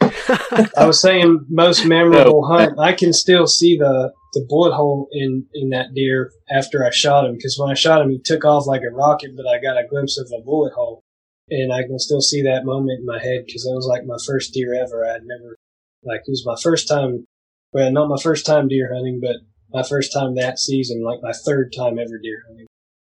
I was saying most memorable hunt. I can still see the the bullet hole in in that deer after I shot him because when I shot him, he took off like a rocket, but I got a glimpse of a bullet hole, and I can still see that moment in my head because that was like my first deer ever. I had never like it was my first time. Well, not my first time deer hunting, but my first time that season, like my third time ever deer hunting.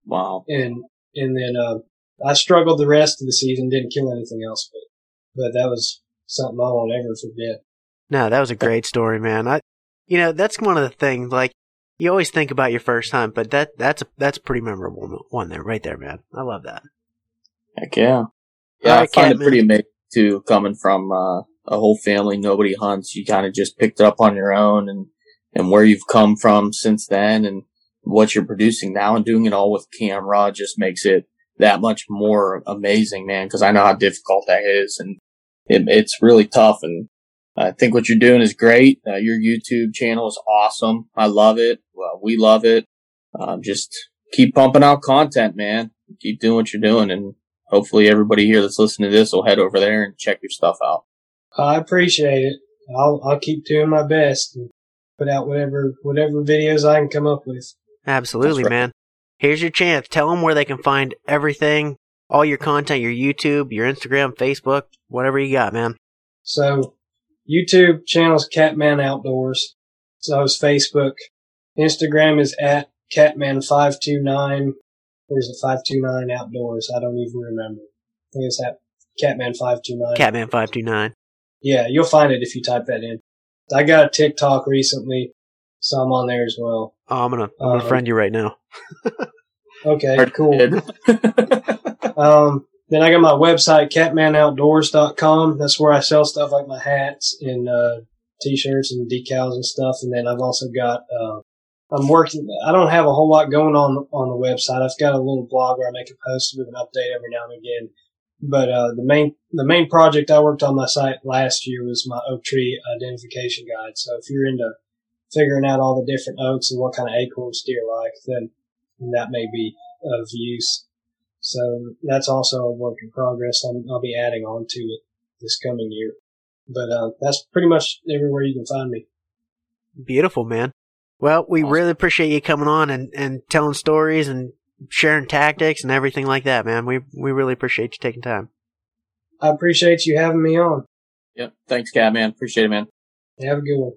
Wow. And and then uh, I struggled the rest of the season, didn't kill anything else, but but that was something I won't ever forget. No, that was a great story, man. I, you know, that's one of the things. Like, you always think about your first hunt, but that that's a that's a pretty memorable one there, right there, man. I love that. Heck yeah. Yeah, All I find it pretty amazing too, coming from uh, a whole family, nobody hunts. You kind of just picked it up on your own and, and where you've come from since then and what you're producing now and doing it all with camera just makes it that much more amazing, man. Cause I know how difficult that is and it, it's really tough. And I think what you're doing is great. Uh, your YouTube channel is awesome. I love it. Well, we love it. Um, just keep pumping out content, man. Keep doing what you're doing and hopefully everybody here that's listening to this will head over there and check your stuff out. I appreciate it. I'll I'll keep doing my best and put out whatever whatever videos I can come up with. Absolutely, right. man. Here's your chance. Tell them where they can find everything, all your content, your YouTube, your Instagram, Facebook, whatever you got, man. So YouTube channel's Catman Outdoors. So is Facebook. Instagram is at Catman529. Where's it? 529 Outdoors. I don't even remember. I think it's at Catman529. Catman five two nine. yeah, you'll find it if you type that in. I got a TikTok recently, so I'm on there as well. Oh, I'm gonna I'm gonna Um, friend you right now. Okay, cool. [laughs] Um, then I got my website, catmanoutdoors.com. That's where I sell stuff like my hats and, uh, t-shirts and decals and stuff. And then I've also got, uh, I'm working, I don't have a whole lot going on on the website. I've got a little blog where I make a post with an update every now and again. But, uh, the main, the main project I worked on my site last year was my oak tree identification guide. So if you're into figuring out all the different oaks and what kind of acorns deer like, then that may be of use. So that's also a work in progress. I'm, I'll be adding on to it this coming year. But uh, that's pretty much everywhere you can find me. Beautiful, man. Well, we Awesome. really appreciate you coming on and, and telling stories and sharing tactics and everything like that, man. We we really appreciate you taking time. I appreciate you having me on. Yep. Thanks, Catman. Appreciate it, man. Have a good one.